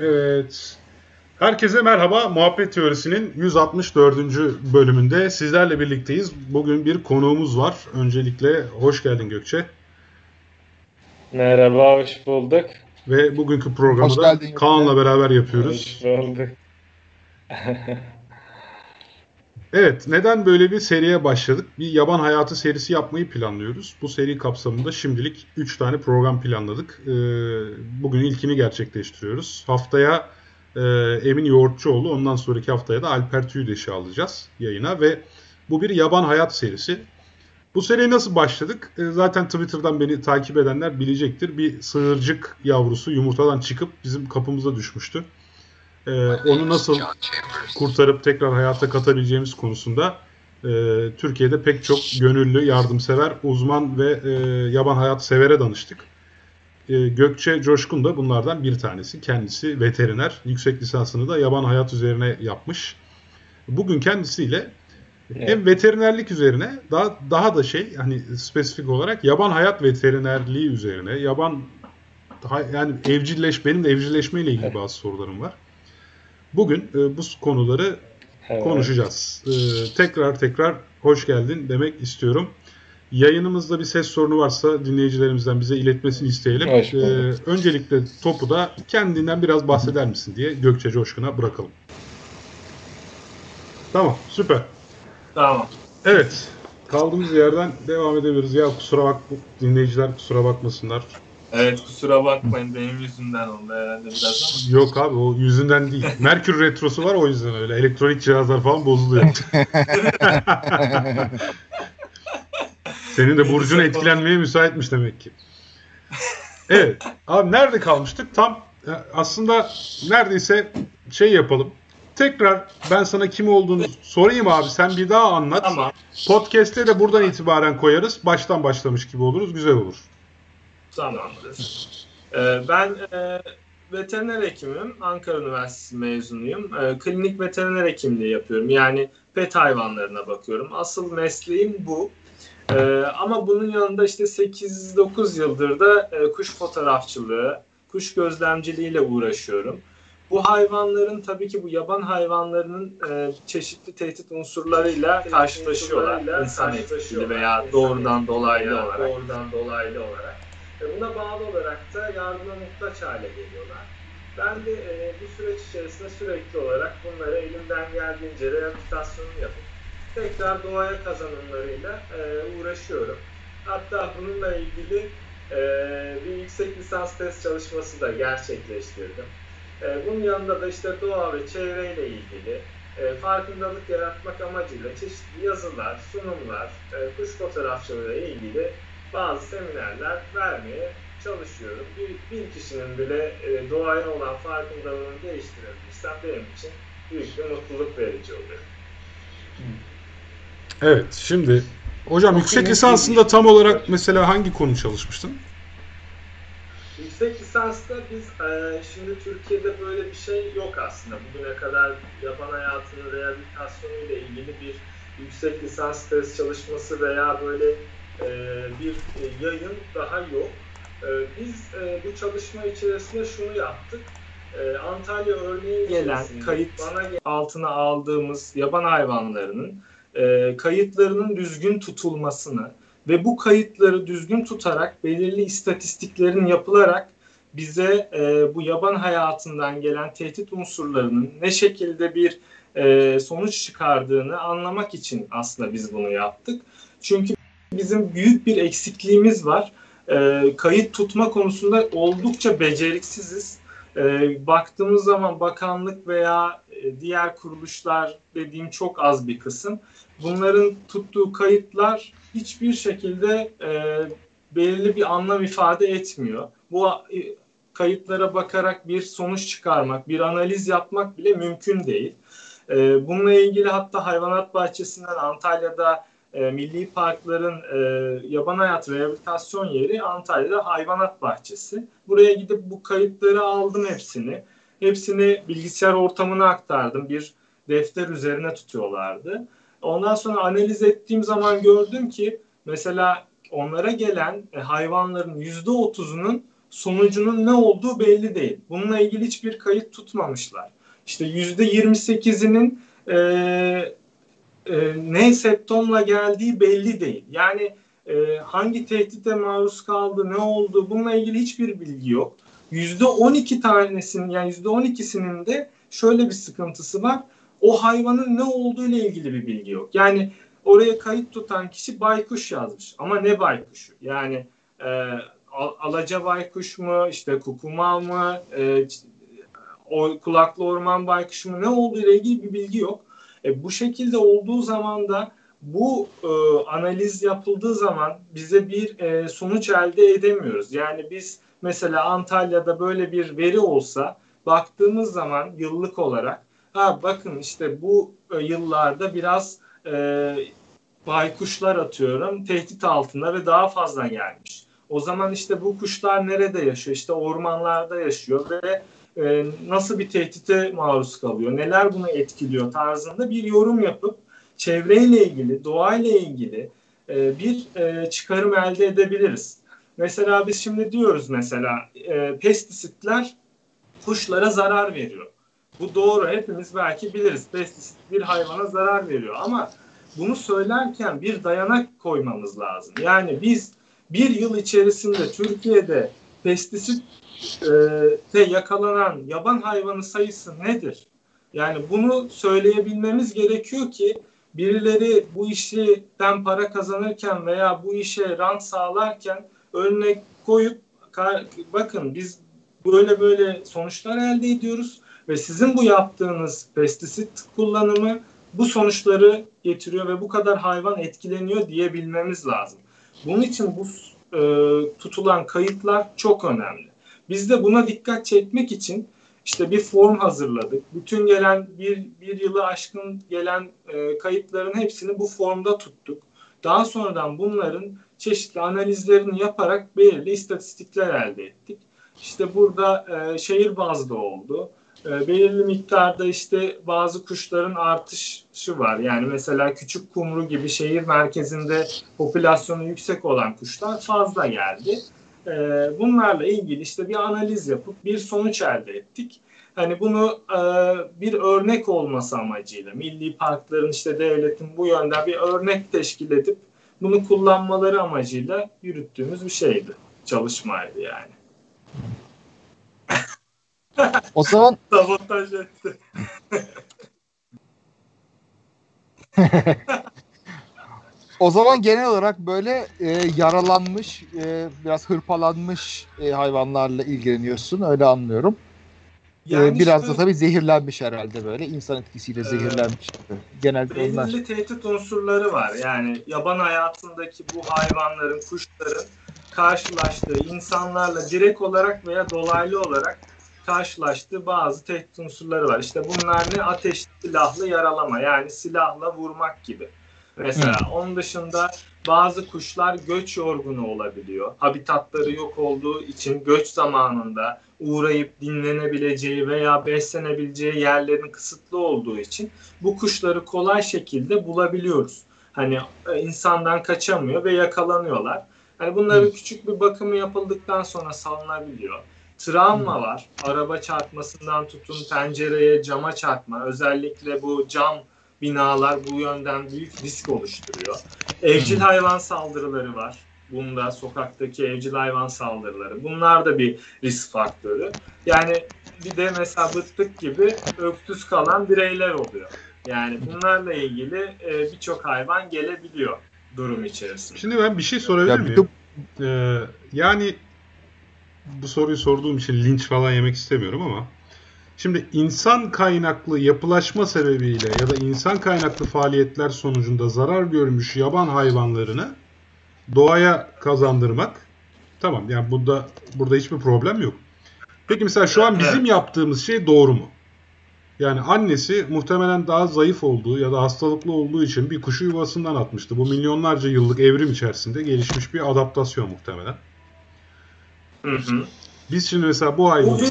Evet. Herkese merhaba. Muhabbet Teorisi'nin 164. bölümünde sizlerle birlikteyiz. Bugün bir konuğumuz var. Öncelikle hoş geldin Gökçe. Merhaba, hoş bulduk. Ve bugünkü programı Hoş da geldin Kaan'la beraber yapıyoruz. Hoş bulduk. Evet, neden böyle bir seriye başladık? Bir yaban hayatı serisi yapmayı planlıyoruz. Bu seri kapsamında şimdilik 3 tane program planladık. Ee, bugün ilkini gerçekleştiriyoruz. Haftaya e, Emin Yoğurtçuoğlu, ondan sonraki haftaya da Alper Tüydeş'i alacağız yayına ve bu bir yaban hayat serisi. Bu seriye nasıl başladık? Ee, zaten Twitter'dan beni takip edenler bilecektir. Bir sığırcık yavrusu yumurtadan çıkıp bizim kapımıza düşmüştü. Ee, onu nasıl kurtarıp tekrar hayata katabileceğimiz konusunda e, Türkiye'de pek çok gönüllü, yardımsever, uzman ve e, yaban hayat severe danıştık. E, Gökçe Coşkun da bunlardan bir tanesi. Kendisi veteriner. Yüksek lisansını da yaban hayat üzerine yapmış. Bugün kendisiyle Evet. hem veterinerlik üzerine daha daha da şey hani spesifik olarak yaban hayat veterinerliği üzerine yaban yani evcilleş benim de evcilleşme ile ilgili bazı sorularım var. Bugün e, bu konuları Evet. konuşacağız. E, tekrar tekrar hoş geldin demek istiyorum. Yayınımızda bir ses sorunu varsa dinleyicilerimizden bize iletmesini isteyelim. E, bulduk. öncelikle topu da kendinden biraz bahseder misin diye Gökçe Coşkun'a bırakalım. Tamam, süper. Tamam. Evet. Kaldığımız yerden devam edebiliriz. Ya kusura bak dinleyiciler kusura bakmasınlar. Evet kusura bakmayın benim yüzümden oldu herhalde biraz Yok abi o yüzünden değil. Merkür retrosu var o yüzden öyle. Elektronik cihazlar falan bozuluyor. Senin de burcun etkilenmeye müsaitmiş demek ki. Evet. Abi nerede kalmıştık? Tam e, aslında neredeyse şey yapalım. Tekrar ben sana kim olduğunu sorayım abi. Sen bir daha anlat. ama Podcast'te de buradan itibaren koyarız. Baştan başlamış gibi oluruz. Güzel olur. Tamamdır. Ee, ben e, veteriner hekimim. Ankara Üniversitesi mezunuyum. E, klinik veteriner hekimliği yapıyorum. Yani pet hayvanlarına bakıyorum. Asıl mesleğim bu. E, ama bunun yanında işte 8-9 yıldır da e, kuş fotoğrafçılığı, kuş gözlemciliğiyle uğraşıyorum. Bu hayvanların tabii ki bu yaban hayvanlarının e, çeşitli tehdit unsurlarıyla karşılaşıyorlar. İnsan etkili veya doğrudan dolaylı olarak. Doğrudan dolaylı olarak. Buna bağlı olarak da yardıma muhtaç hale geliyorlar. Ben de e, bu süreç içerisinde sürekli olarak bunları elimden geldiğince rehabilitasyonunu yapıp tekrar doğaya kazanımlarıyla e, uğraşıyorum. Hatta bununla ilgili e, bir yüksek lisans test çalışması da gerçekleştirdim. E, bunun yanında da işte doğa ve çevreyle ilgili e, farkındalık yaratmak amacıyla çeşitli yazılar, sunumlar, e, kuş fotoğrafçılığı ile ilgili bazı seminerler vermeye çalışıyorum. Bir, bir kişinin bile e, doğaya olan farkındalığını değiştirebilirsem benim için büyük bir mutluluk verici oluyor. Evet. Şimdi hocam yüksek lisansında tam olarak mesela hangi konu çalışmıştın? Yüksek lisansta biz e, şimdi Türkiye'de böyle bir şey yok aslında. Bugüne kadar yaban hayatının rehabilitasyonu ile ilgili bir yüksek lisans test çalışması veya böyle e, bir e, yayın daha yok. E, biz e, bu çalışma içerisinde şunu yaptık. E, Antalya örneği gelen kayıt bana altına aldığımız yaban hayvanlarının e, kayıtlarının düzgün tutulmasını ve bu kayıtları düzgün tutarak belirli istatistiklerin yapılarak bize e, bu yaban hayatından gelen tehdit unsurlarının ne şekilde bir e, sonuç çıkardığını anlamak için aslında biz bunu yaptık. Çünkü bizim büyük bir eksikliğimiz var. E, kayıt tutma konusunda oldukça beceriksiziz. E, baktığımız zaman bakanlık veya e, diğer kuruluşlar dediğim çok az bir kısım. Bunların tuttuğu kayıtlar hiçbir şekilde e, belirli bir anlam ifade etmiyor. Bu e, kayıtlara bakarak bir sonuç çıkarmak, bir analiz yapmak bile mümkün değil. E, bununla ilgili hatta hayvanat bahçesinden Antalya'da e, milli parkların e, yaban hayat rehabilitasyon yeri Antalya'da hayvanat bahçesi. Buraya gidip bu kayıtları aldım hepsini. Hepsini bilgisayar ortamına aktardım. Bir defter üzerine tutuyorlardı. Ondan sonra analiz ettiğim zaman gördüm ki mesela onlara gelen e, hayvanların yüzde otuzunun sonucunun ne olduğu belli değil. Bununla ilgili hiçbir kayıt tutmamışlar. İşte yüzde 28'inin e, e, ne septomla geldiği belli değil. Yani e, hangi tehdite maruz kaldı, ne oldu bununla ilgili hiçbir bilgi yok. Yüzde 12 tanesinin yani yüzde 12'sinin de şöyle bir sıkıntısı var. O hayvanın ne olduğu ile ilgili bir bilgi yok. Yani oraya kayıt tutan kişi baykuş yazmış. Ama ne baykuşu? Yani e, alaca baykuş mu, işte kukumav mı, e, o kulaklı orman baykuşu mu ne olduğu ile ilgili bir bilgi yok. E, bu şekilde olduğu zaman da bu e, analiz yapıldığı zaman bize bir e, sonuç elde edemiyoruz. Yani biz mesela Antalya'da böyle bir veri olsa baktığımız zaman yıllık olarak ha bakın işte bu e, yıllarda biraz e, baykuşlar atıyorum tehdit altında ve daha fazla gelmiş. O zaman işte bu kuşlar nerede yaşıyor? İşte ormanlarda yaşıyor ve e, nasıl bir tehdite maruz kalıyor? Neler bunu etkiliyor tarzında bir yorum yapıp çevreyle ilgili, doğayla ilgili e, bir e, çıkarım elde edebiliriz. Mesela biz şimdi diyoruz mesela e, pestisitler kuşlara zarar veriyor. Bu doğru. Hepimiz belki biliriz. Pestisit bir hayvana zarar veriyor ama bunu söylerken bir dayanak koymamız lazım. Yani biz bir yıl içerisinde Türkiye'de pestisit e, yakalanan yaban hayvanı sayısı nedir? Yani bunu söyleyebilmemiz gerekiyor ki birileri bu işten para kazanırken veya bu işe rant sağlarken önüne koyup bakın biz böyle böyle sonuçlar elde ediyoruz ve sizin bu yaptığınız pestisit kullanımı bu sonuçları getiriyor ve bu kadar hayvan etkileniyor diyebilmemiz lazım. Bunun için bu e, tutulan kayıtlar çok önemli. Biz de buna dikkat çekmek için işte bir form hazırladık. Bütün gelen bir, bir yılı aşkın gelen e, kayıtların hepsini bu formda tuttuk. Daha sonradan bunların çeşitli analizlerini yaparak belirli istatistikler elde ettik. İşte burada e, şehir bazlı oldu. E, belirli miktarda işte bazı kuşların artışı var. Yani mesela küçük kumru gibi şehir merkezinde popülasyonu yüksek olan kuşlar fazla geldi. E, bunlarla ilgili işte bir analiz yapıp bir sonuç elde ettik. Hani bunu e, bir örnek olması amacıyla milli parkların işte devletin bu yönden bir örnek teşkil edip bunu kullanmaları amacıyla yürüttüğümüz bir şeydi. Çalışmaydı yani. O zaman sabotaj etti. o zaman genel olarak böyle e, yaralanmış, e, biraz hırpalanmış e, hayvanlarla ilgileniyorsun. Öyle anlıyorum. Ee, yani biraz işte, da tabii zehirlenmiş herhalde böyle. insan etkisiyle e, zehirlenmiş. Genelde belirli onlar. tehdit unsurları var. Yani yaban hayatındaki bu hayvanların, kuşların karşılaştığı insanlarla direkt olarak veya dolaylı olarak karşılaştığı bazı tehdit unsurları var. İşte bunlar ne? Ateş silahlı yaralama yani silahla vurmak gibi. Mesela Hı. onun dışında bazı kuşlar göç yorgunu olabiliyor. Habitatları yok olduğu için göç zamanında uğrayıp dinlenebileceği veya beslenebileceği yerlerin kısıtlı olduğu için bu kuşları kolay şekilde bulabiliyoruz. Hani e, insandan kaçamıyor ve yakalanıyorlar. Hani bunların küçük bir bakımı yapıldıktan sonra salınabiliyor. Travma var. Araba çarpmasından tutun pencereye, cama çarpma. Özellikle bu cam binalar bu yönden büyük risk oluşturuyor. Evcil hayvan saldırıları var. Bunda sokaktaki evcil hayvan saldırıları. Bunlar da bir risk faktörü. Yani bir de mesela bıttık gibi öksüz kalan bireyler oluyor. Yani bunlarla ilgili e, birçok hayvan gelebiliyor durum içerisinde. Şimdi ben bir şey sorabilir miyim? Ee, yani bu soruyu sorduğum için linç falan yemek istemiyorum ama Şimdi insan kaynaklı yapılaşma sebebiyle ya da insan kaynaklı faaliyetler sonucunda zarar görmüş yaban hayvanlarını doğaya kazandırmak tamam yani burada burada hiçbir problem yok. Peki mesela şu an bizim yaptığımız şey doğru mu? Yani annesi muhtemelen daha zayıf olduğu ya da hastalıklı olduğu için bir kuşu yuvasından atmıştı. Bu milyonlarca yıllık evrim içerisinde gelişmiş bir adaptasyon muhtemelen. Hı hı. Biz şimdi mesela bu hayvanı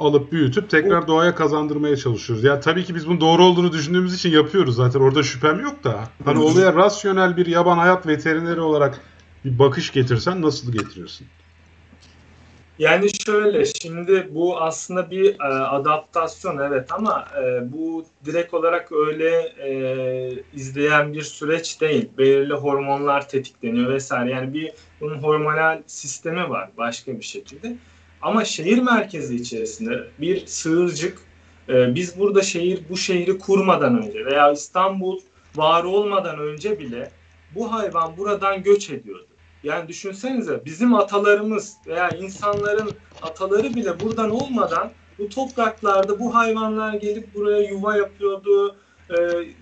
alıp büyütüp tekrar doğaya kazandırmaya çalışıyoruz. Ya yani tabii ki biz bunun doğru olduğunu düşündüğümüz için yapıyoruz zaten. Orada şüphem yok da. Hani olaya rasyonel bir yaban hayat veterineri olarak bir bakış getirsen nasıl getiriyorsun? Yani şöyle şimdi bu aslında bir e, adaptasyon evet ama e, bu direkt olarak öyle e, izleyen bir süreç değil. Belirli hormonlar tetikleniyor vesaire. Yani bir bunun hormonal sistemi var başka bir şekilde. Ama şehir merkezi içerisinde bir sığırcık e, biz burada şehir bu şehri kurmadan önce veya İstanbul var olmadan önce bile bu hayvan buradan göç ediyordu. Yani düşünsenize bizim atalarımız veya insanların ataları bile buradan olmadan bu topraklarda bu hayvanlar gelip buraya yuva yapıyordu, e,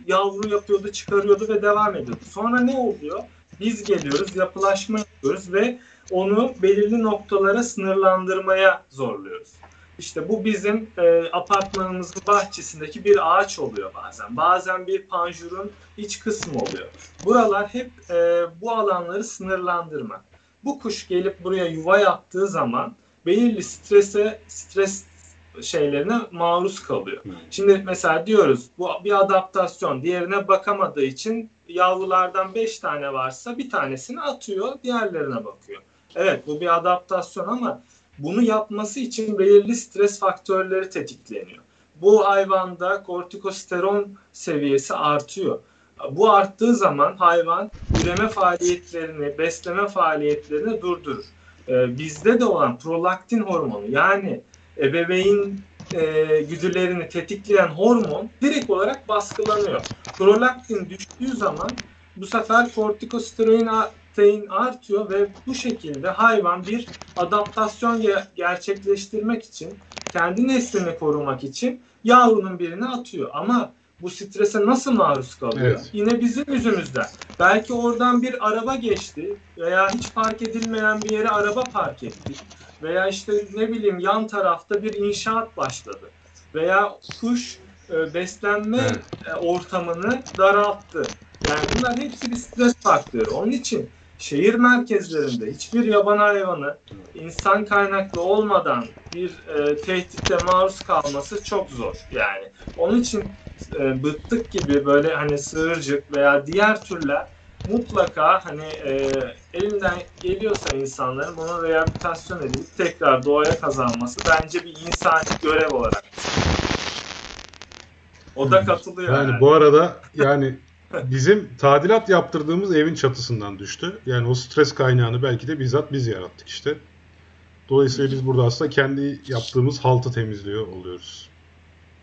yavru yapıyordu, çıkarıyordu ve devam ediyordu. Sonra ne oluyor? Biz geliyoruz, yapılaşma yapıyoruz ve onu belirli noktalara sınırlandırmaya zorluyoruz. İşte bu bizim e, apartmanımızın bahçesindeki bir ağaç oluyor bazen. Bazen bir panjurun iç kısmı oluyor. Buralar hep e, bu alanları sınırlandırma. Bu kuş gelip buraya yuva yaptığı zaman belirli strese, stres şeylerine maruz kalıyor. Hmm. Şimdi mesela diyoruz bu bir adaptasyon. Diğerine bakamadığı için yavrulardan 5 tane varsa bir tanesini atıyor, diğerlerine bakıyor. Evet bu bir adaptasyon ama bunu yapması için belirli stres faktörleri tetikleniyor. Bu hayvanda kortikosteron seviyesi artıyor. Bu arttığı zaman hayvan üreme faaliyetlerini, besleme faaliyetlerini durdurur. Ee, bizde de olan prolaktin hormonu yani ebeveyn e, güdülerini tetikleyen hormon direkt olarak baskılanıyor. Prolaktin düştüğü zaman bu sefer kortikosteroin protein artıyor ve bu şekilde hayvan bir adaptasyon gerçekleştirmek için kendi neslini korumak için yavrunun birini atıyor. Ama bu strese nasıl maruz kalıyor? Evet. Yine bizim yüzümüzden. Belki oradan bir araba geçti veya hiç fark edilmeyen bir yere araba park ettik. Veya işte ne bileyim yan tarafta bir inşaat başladı. Veya kuş e, beslenme evet. E, ortamını daralttı. Yani bunlar hepsi bir stres faktörü. Onun için şehir merkezlerinde hiçbir yaban hayvanı insan kaynaklı olmadan bir e, tehdite maruz kalması çok zor yani. Onun için e, bıttık gibi böyle hani sığırcık veya diğer türler mutlaka hani e, elinden geliyorsa insanların bunu rehabilitasyon edip tekrar doğaya kazanması bence bir insani görev olarak. O da katılıyor. Yani, yani. bu arada yani bizim tadilat yaptırdığımız evin çatısından düştü. Yani o stres kaynağını belki de bizzat biz yarattık işte. Dolayısıyla biz burada aslında kendi yaptığımız haltı temizliyor oluyoruz.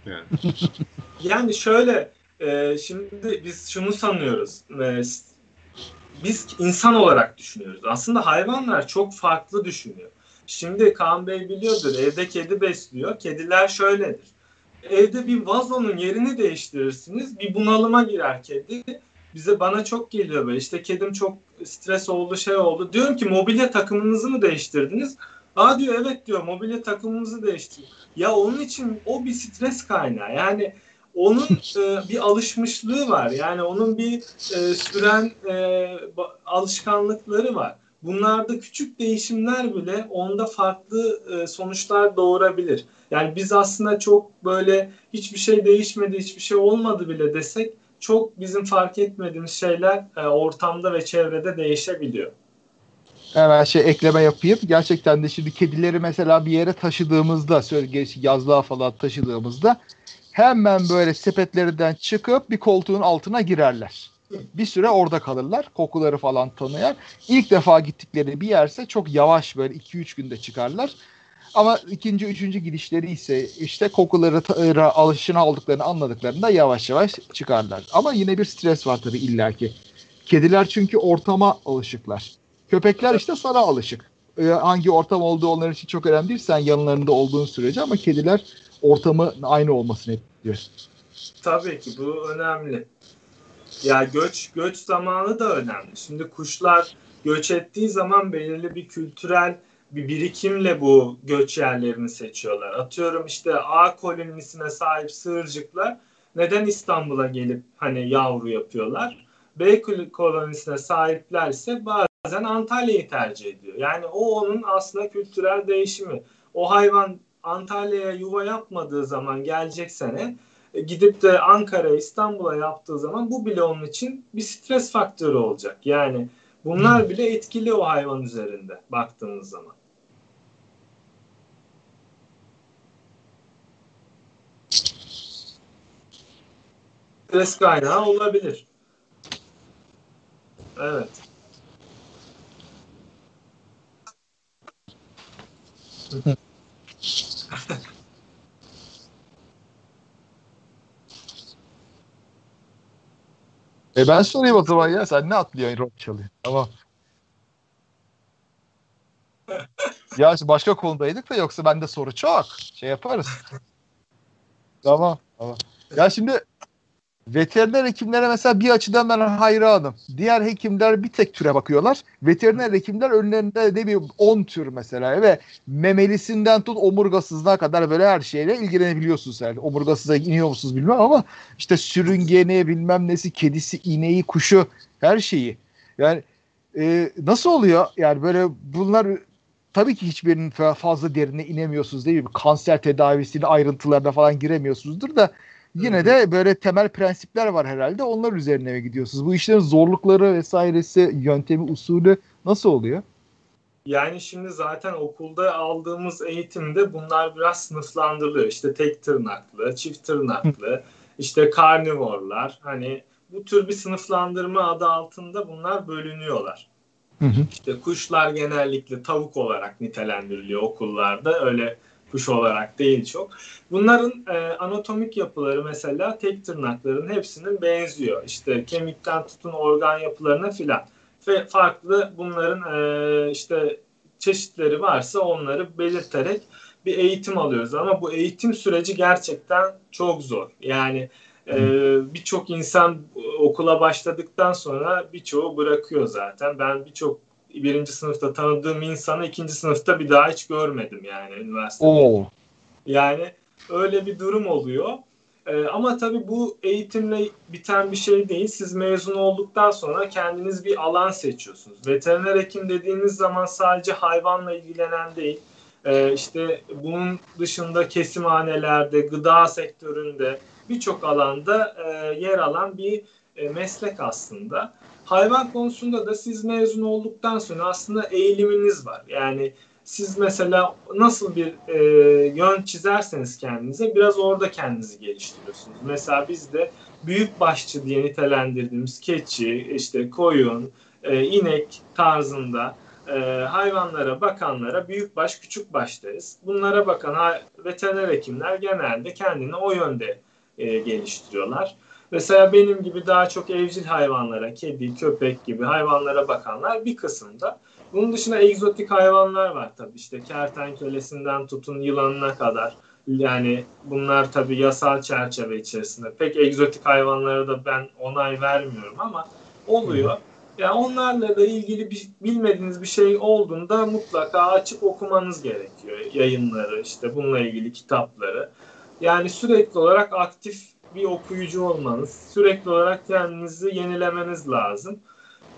Yani, yani şöyle e, şimdi biz şunu sanıyoruz. E, biz insan olarak düşünüyoruz. Aslında hayvanlar çok farklı düşünüyor. Şimdi Kaan Bey biliyordur evde kedi besliyor. Kediler şöyledir evde bir vazonun yerini değiştirirsiniz. Bir bunalıma girer kedi. Bize bana çok geliyor böyle. İşte kedim çok stres oldu, şey oldu. Diyorum ki mobilya takımınızı mı değiştirdiniz? Aa diyor evet diyor mobilya takımımızı değiştirdik. Ya onun için o bir stres kaynağı. Yani onun e, bir alışmışlığı var. Yani onun bir e, süren e, alışkanlıkları var. Bunlarda küçük değişimler bile onda farklı e, sonuçlar doğurabilir. Yani biz aslında çok böyle hiçbir şey değişmedi, hiçbir şey olmadı bile desek çok bizim fark etmediğimiz şeyler e, ortamda ve çevrede değişebiliyor. Hemen şey ekleme yapayım. Gerçekten de şimdi kedileri mesela bir yere taşıdığımızda, yazlığa falan taşıdığımızda hemen böyle sepetlerinden çıkıp bir koltuğun altına girerler. Bir süre orada kalırlar. Kokuları falan tanıyan. İlk defa gittikleri bir yerse çok yavaş böyle 2-3 günde çıkarlar. Ama ikinci, üçüncü gidişleri ise işte kokuları alışına aldıklarını anladıklarında yavaş yavaş çıkarlar. Ama yine bir stres var tabii illaki. Kediler çünkü ortama alışıklar. Köpekler işte sana alışık. Ee, hangi ortam olduğu onlar için çok önemli değil. Sen yanlarında olduğun sürece ama kediler ortamı aynı olmasını bekliyor. Tabii ki bu önemli. Ya göç göç zamanı da önemli. Şimdi kuşlar göç ettiği zaman belirli bir kültürel bir birikimle bu göç yerlerini seçiyorlar. Atıyorum işte A kolonisine sahip sığırcıklar neden İstanbul'a gelip hani yavru yapıyorlar? B kolonisine sahiplerse bazen Antalya'yı tercih ediyor. Yani o onun aslında kültürel değişimi. O hayvan Antalya'ya yuva yapmadığı zaman gelecek sene e, gidip de Ankara, İstanbul'a yaptığı zaman bu bile onun için bir stres faktörü olacak. Yani bunlar bile etkili o hayvan üzerinde baktığımız zaman. Stres kaynağı olabilir. Evet. e ben sorayım o zaman ya. Sen ne atlıyorsun rock çalıyor? Tamam. ya başka konudaydık da yoksa bende soru çok. Şey yaparız. tamam. Tamam. Ya şimdi Veteriner hekimlere mesela bir açıdan ben hayranım. Diğer hekimler bir tek türe bakıyorlar. Veteriner hekimler önlerinde ne bir 10 tür mesela ve memelisinden tut omurgasızına kadar böyle her şeyle ilgilenebiliyorsunuz yani. Omurgasıza iniyor musunuz bilmem ama işte sürüngeni bilmem nesi kedisi ineği kuşu her şeyi. Yani e, nasıl oluyor? Yani böyle bunlar tabii ki hiçbirinin fazla derine inemiyorsunuz değil mi? Kanser tedavisinin ayrıntılarına falan giremiyorsunuzdur da Yine de böyle temel prensipler var herhalde. Onlar üzerine mi gidiyorsunuz? Bu işlerin zorlukları vesairesi, yöntemi, usulü nasıl oluyor? Yani şimdi zaten okulda aldığımız eğitimde bunlar biraz sınıflandırılıyor. İşte tek tırnaklı, çift tırnaklı, işte karnivorlar. Hani bu tür bir sınıflandırma adı altında bunlar bölünüyorlar. Hı hı. İşte kuşlar genellikle tavuk olarak nitelendiriliyor okullarda. Öyle kuş olarak değil çok. Bunların e, anatomik yapıları mesela tek tırnakların hepsinin benziyor. İşte kemikten tutun organ yapılarına filan. Ve farklı bunların e, işte çeşitleri varsa onları belirterek bir eğitim alıyoruz. Ama bu eğitim süreci gerçekten çok zor. Yani e, birçok insan okula başladıktan sonra birçoğu bırakıyor zaten. Ben birçok birinci sınıfta tanıdığım insanı ikinci sınıfta bir daha hiç görmedim yani üniversitede. Oo. Yani öyle bir durum oluyor. Ee, ama tabii bu eğitimle biten bir şey değil. Siz mezun olduktan sonra kendiniz bir alan seçiyorsunuz. Veteriner hekim dediğiniz zaman sadece hayvanla ilgilenen değil. Ee, işte bunun dışında kesimhanelerde, gıda sektöründe birçok alanda e, yer alan bir e, meslek aslında. Hayvan konusunda da siz mezun olduktan sonra aslında eğiliminiz var. Yani siz mesela nasıl bir e, yön çizerseniz kendinize biraz orada kendinizi geliştiriyorsunuz. Mesela bizde büyük başçı diye nitelendirdiğimiz keçi, işte koyun, e, inek tarzında e, hayvanlara bakanlara büyük baş küçük baş deriz. Bunlara bakan veteriner hekimler genelde kendini o yönde e, geliştiriyorlar. Mesela benim gibi daha çok evcil hayvanlara, kedi, köpek gibi hayvanlara bakanlar bir kısımda. Bunun dışında egzotik hayvanlar var tabii işte kertenkelesinden tutun yılanına kadar. Yani bunlar tabii yasal çerçeve içerisinde. Pek egzotik hayvanlara da ben onay vermiyorum ama oluyor. Yani onlarla da ilgili bir, bilmediğiniz bir şey olduğunda mutlaka açıp okumanız gerekiyor. Yayınları işte bununla ilgili kitapları. Yani sürekli olarak aktif bir okuyucu olmanız, sürekli olarak kendinizi yenilemeniz lazım.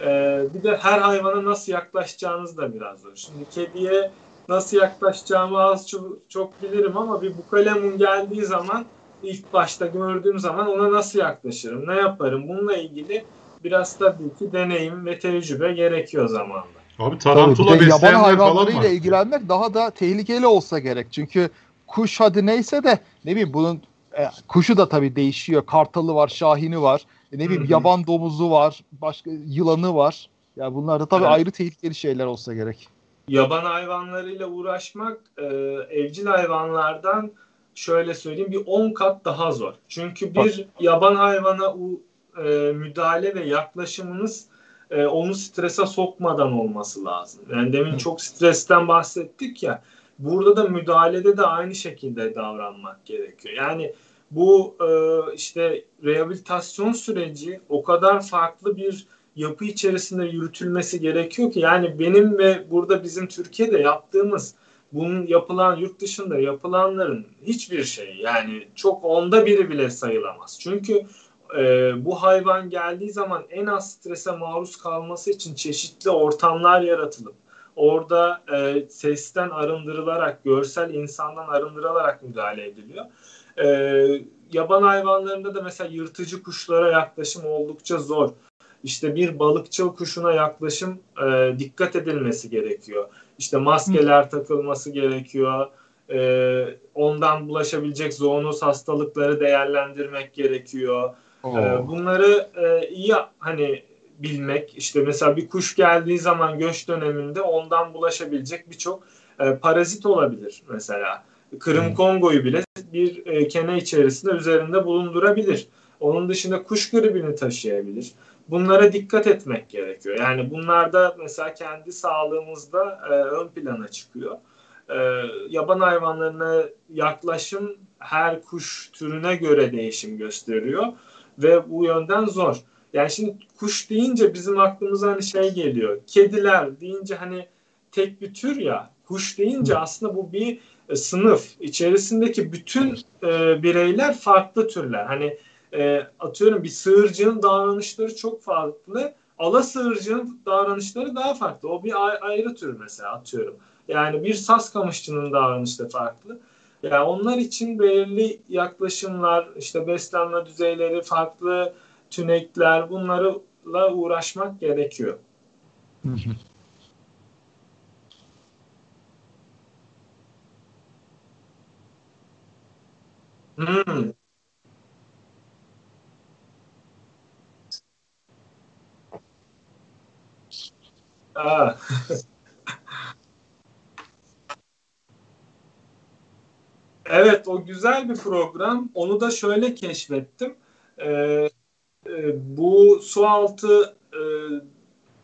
Ee, bir de her hayvana nasıl yaklaşacağınız da biraz zor. Şimdi kediye nasıl yaklaşacağımı az çok, çok bilirim ama bir bukalemun geldiği zaman ilk başta gördüğüm zaman ona nasıl yaklaşırım, ne yaparım bununla ilgili biraz tabii ki deneyim ve tecrübe gerekiyor zamanla. Abi tarantula Tabii, yaban hayvanlarıyla ilgilenmek daha da tehlikeli olsa gerek. Çünkü kuş hadi neyse de ne bileyim bunun e, kuşu da tabii değişiyor. Kartalı var, şahini var. E, ne bileyim yaban domuzu var, başka yılanı var. Ya yani bunlar da tabii evet. ayrı tehlikeli şeyler olsa gerek. Yaban hayvanlarıyla uğraşmak e, evcil hayvanlardan şöyle söyleyeyim bir 10 kat daha zor. Çünkü bir yaban hayvana u, e, müdahale ve yaklaşımınız e, onu strese sokmadan olması lazım. Yani demin Hı. çok stresten bahsettik ya. Burada da müdahalede de aynı şekilde davranmak gerekiyor. Yani bu e, işte rehabilitasyon süreci o kadar farklı bir yapı içerisinde yürütülmesi gerekiyor ki yani benim ve burada bizim Türkiye'de yaptığımız bunun yapılan yurt dışında yapılanların hiçbir şey yani çok onda biri bile sayılamaz. Çünkü e, bu hayvan geldiği zaman en az strese maruz kalması için çeşitli ortamlar yaratılıp orada e, sesten arındırılarak, görsel insandan arındırılarak müdahale ediliyor. E, yaban hayvanlarında da mesela yırtıcı kuşlara yaklaşım oldukça zor. İşte bir balıkçıl kuşuna yaklaşım e, dikkat edilmesi gerekiyor. İşte maskeler takılması gerekiyor. E, ondan bulaşabilecek zoonoz hastalıkları değerlendirmek gerekiyor. E, bunları e, iyi hani bilmek işte mesela bir kuş geldiği zaman göç döneminde ondan bulaşabilecek birçok e, parazit olabilir mesela. Kırım hmm. Kongo'yu bile bir e, kene içerisinde üzerinde bulundurabilir. Onun dışında kuş gribini taşıyabilir. Bunlara dikkat etmek gerekiyor. Yani bunlar da mesela kendi sağlığımızda e, ön plana çıkıyor. E, yaban hayvanlarına yaklaşım her kuş türüne göre değişim gösteriyor ve bu yönden zor. Yani şimdi kuş deyince bizim aklımıza hani şey geliyor. Kediler deyince hani tek bir tür ya. Kuş deyince aslında bu bir e, sınıf. İçerisindeki bütün e, bireyler farklı türler. Hani e, atıyorum bir sığırcının davranışları çok farklı. Ala sığırcının davranışları daha farklı. O bir ayrı tür mesela atıyorum. Yani bir sas kamışçının davranışı da farklı. Yani onlar için belirli yaklaşımlar, işte beslenme düzeyleri, farklı tünekler bunlarla uğraşmak gerekiyor. Hmm. Aa. evet o güzel bir program. Onu da şöyle keşfettim. Ee, e, bu su altı e,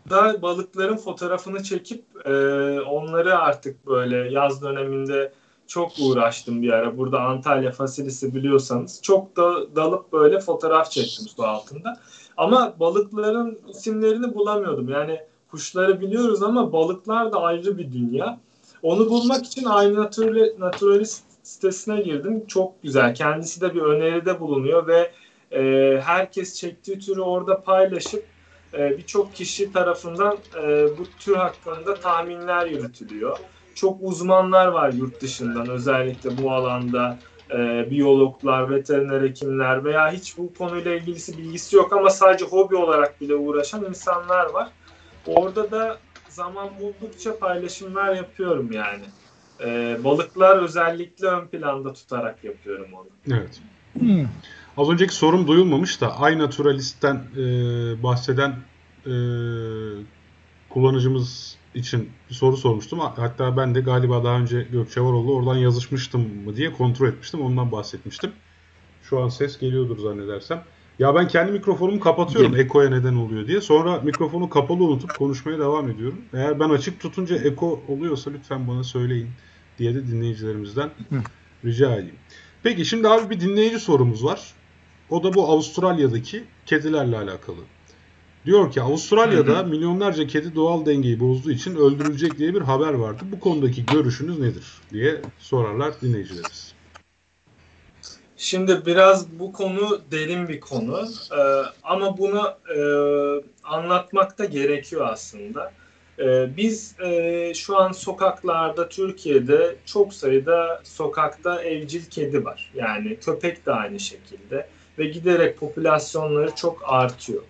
da balıkların fotoğrafını çekip e, onları artık böyle yaz döneminde çok uğraştım bir ara. Burada Antalya fasilisi biliyorsanız çok da dalıp böyle fotoğraf çektim su altında. Ama balıkların isimlerini bulamıyordum. Yani kuşları biliyoruz ama balıklar da ayrı bir dünya. Onu bulmak için aynı naturalist sitesine girdim. Çok güzel. Kendisi de bir öneride bulunuyor ve e, herkes çektiği türü orada paylaşıp e, birçok kişi tarafından e, bu tür hakkında tahminler yürütülüyor. Çok uzmanlar var yurt dışından özellikle bu alanda e, biyologlar, veteriner hekimler veya hiç bu konuyla ilgilisi bilgisi yok ama sadece hobi olarak bile uğraşan insanlar var. Orada da zaman buldukça paylaşımlar yapıyorum yani. E, balıklar özellikle ön planda tutarak yapıyorum onu. Evet. Hmm. Az önceki sorum duyulmamış da iNaturalist'ten e, bahseden e, kullanıcımız için bir soru sormuştum. Hatta ben de galiba daha önce Gökçe Varoğlu oradan yazışmıştım mı diye kontrol etmiştim. Ondan bahsetmiştim. Şu an ses geliyordur zannedersem. Ya ben kendi mikrofonumu kapatıyorum ekoya neden oluyor diye. Sonra mikrofonu kapalı unutup konuşmaya devam ediyorum. Eğer ben açık tutunca eko oluyorsa lütfen bana söyleyin diye de dinleyicilerimizden rica edeyim. Peki şimdi abi bir dinleyici sorumuz var. O da bu Avustralya'daki kedilerle alakalı. Diyor ki Avustralya'da hı hı. milyonlarca kedi doğal dengeyi bozduğu için öldürülecek diye bir haber vardı. Bu konudaki görüşünüz nedir diye sorarlar dinleyicilerimiz. Şimdi biraz bu konu derin bir konu ee, ama bunu e, anlatmak da gerekiyor aslında. Ee, biz e, şu an sokaklarda Türkiye'de çok sayıda sokakta evcil kedi var. Yani köpek de aynı şekilde ve giderek popülasyonları çok artıyor.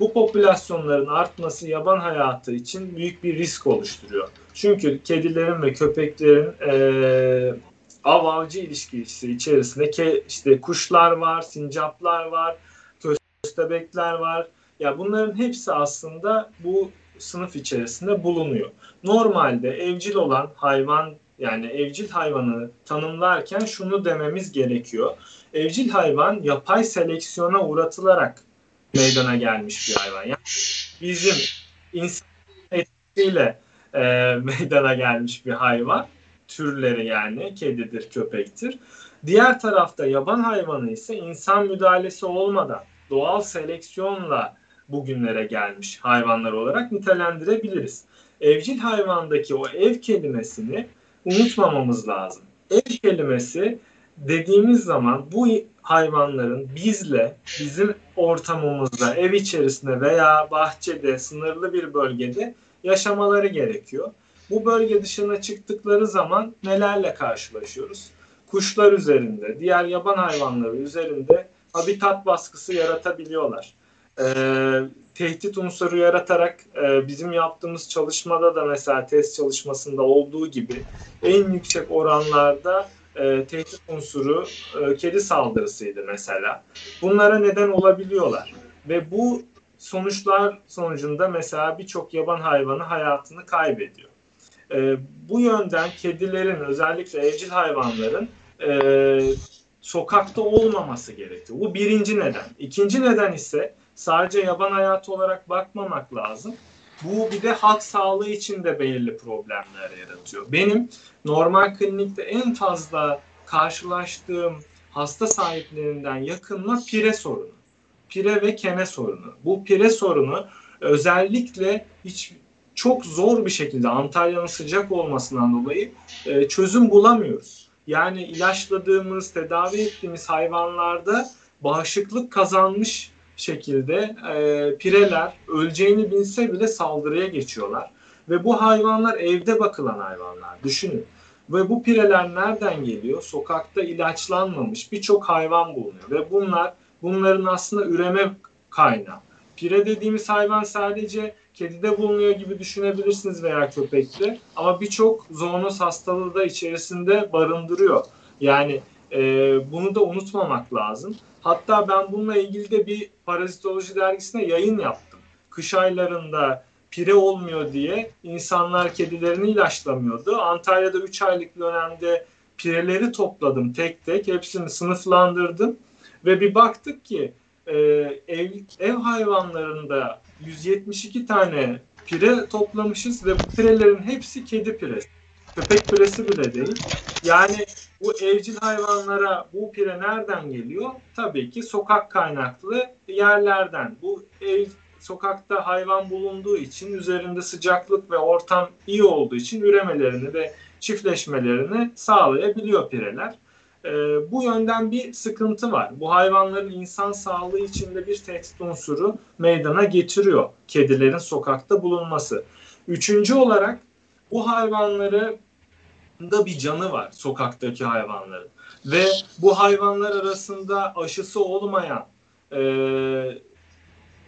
Bu popülasyonların artması yaban hayatı için büyük bir risk oluşturuyor. Çünkü kedilerin ve köpeklerin e, av avcı ilişkisi içerisinde ke, işte kuşlar var, sincaplar var, köstebekler var. Ya bunların hepsi aslında bu sınıf içerisinde bulunuyor. Normalde evcil olan hayvan yani evcil hayvanı tanımlarken şunu dememiz gerekiyor. Evcil hayvan yapay seleksiyona uğratılarak meydana gelmiş bir hayvan. Yani bizim insan etkisiyle e, meydana gelmiş bir hayvan. Türleri yani kedidir, köpektir. Diğer tarafta yaban hayvanı ise insan müdahalesi olmadan doğal seleksiyonla bugünlere gelmiş hayvanlar olarak nitelendirebiliriz. Evcil hayvandaki o ev kelimesini unutmamamız lazım. Ev kelimesi dediğimiz zaman bu hayvanların bizle, bizim ortamımızda, ev içerisinde veya bahçede, sınırlı bir bölgede yaşamaları gerekiyor. Bu bölge dışına çıktıkları zaman nelerle karşılaşıyoruz? Kuşlar üzerinde, diğer yaban hayvanları üzerinde habitat baskısı yaratabiliyorlar. Ee, tehdit unsuru yaratarak e, bizim yaptığımız çalışmada da mesela test çalışmasında olduğu gibi en yüksek oranlarda e, tehdit unsuru e, kedi saldırısıydı mesela. Bunlara neden olabiliyorlar. Ve bu sonuçlar sonucunda mesela birçok yaban hayvanı hayatını kaybediyor. E, bu yönden kedilerin özellikle evcil hayvanların e, sokakta olmaması gerekiyor. Bu birinci neden. İkinci neden ise sadece yaban hayatı olarak bakmamak lazım. Bu bir de halk sağlığı için de belirli problemler yaratıyor. Benim normal klinikte en fazla karşılaştığım hasta sahiplerinden yakınma pire sorunu. Pire ve kene sorunu. Bu pire sorunu özellikle hiç çok zor bir şekilde Antalya'nın sıcak olmasından dolayı e, çözüm bulamıyoruz. Yani ilaçladığımız, tedavi ettiğimiz hayvanlarda bağışıklık kazanmış şekilde e, pireler öleceğini bilse bile saldırıya geçiyorlar. Ve bu hayvanlar evde bakılan hayvanlar. Düşünün. Ve bu pireler nereden geliyor? Sokakta ilaçlanmamış birçok hayvan bulunuyor. Ve bunlar bunların aslında üreme kaynağı. Pire dediğimiz hayvan sadece kedide bulunuyor gibi düşünebilirsiniz veya köpekte. Ama birçok zoonoz hastalığı da içerisinde barındırıyor. Yani e, bunu da unutmamak lazım. Hatta ben bununla ilgili de bir parazitoloji dergisine yayın yaptım. Kış aylarında pire olmuyor diye insanlar kedilerini ilaçlamıyordu. Antalya'da 3 aylık dönemde pireleri topladım tek tek. Hepsini sınıflandırdım. Ve bir baktık ki e, ev, ev hayvanlarında 172 tane pire toplamışız ve bu pirelerin hepsi kedi piresi. Köpek piresi bile değil. Yani bu evcil hayvanlara bu pire nereden geliyor? Tabii ki sokak kaynaklı yerlerden. Bu ev sokakta hayvan bulunduğu için üzerinde sıcaklık ve ortam iyi olduğu için üremelerini ve çiftleşmelerini sağlayabiliyor pireler. Ee, bu yönden bir sıkıntı var. Bu hayvanların insan sağlığı içinde bir tehdit unsuru meydana getiriyor kedilerin sokakta bulunması. Üçüncü olarak bu hayvanları da bir canı var sokaktaki hayvanların. Ve bu hayvanlar arasında aşısı olmayan e,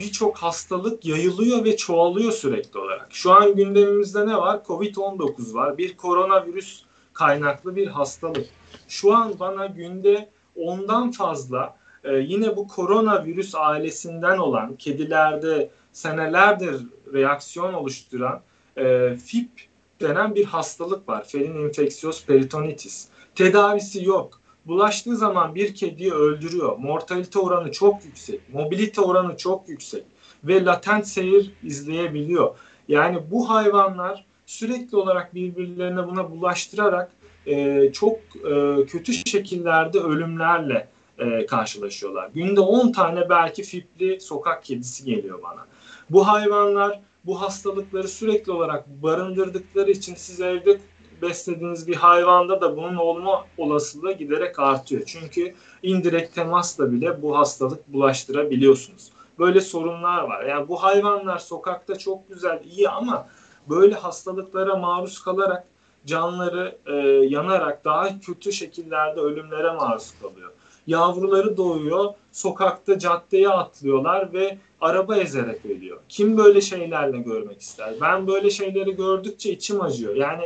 birçok hastalık yayılıyor ve çoğalıyor sürekli olarak. Şu an gündemimizde ne var? Covid-19 var. Bir koronavirüs kaynaklı bir hastalık. Şu an bana günde ondan fazla e, yine bu koronavirüs ailesinden olan kedilerde senelerdir reaksiyon oluşturan e, FIP denen bir hastalık var. Ferin infeksiyos peritonitis. Tedavisi yok. Bulaştığı zaman bir kediyi öldürüyor. Mortalite oranı çok yüksek. Mobilite oranı çok yüksek. Ve latent seyir izleyebiliyor. Yani bu hayvanlar sürekli olarak birbirlerine buna bulaştırarak e, çok e, kötü şekillerde ölümlerle e, karşılaşıyorlar. Günde 10 tane belki fipli sokak kedisi geliyor bana. Bu hayvanlar bu hastalıkları sürekli olarak barındırdıkları için siz evde beslediğiniz bir hayvanda da bunun olma olasılığı giderek artıyor. Çünkü indirekt temasla bile bu hastalık bulaştırabiliyorsunuz. Böyle sorunlar var. Yani bu hayvanlar sokakta çok güzel, iyi ama böyle hastalıklara maruz kalarak canları e, yanarak daha kötü şekillerde ölümlere maruz kalıyor. Yavruları doğuyor, sokakta caddeye atlıyorlar ve araba ezerek ölüyor. Kim böyle şeylerle görmek ister? Ben böyle şeyleri gördükçe içim acıyor. Yani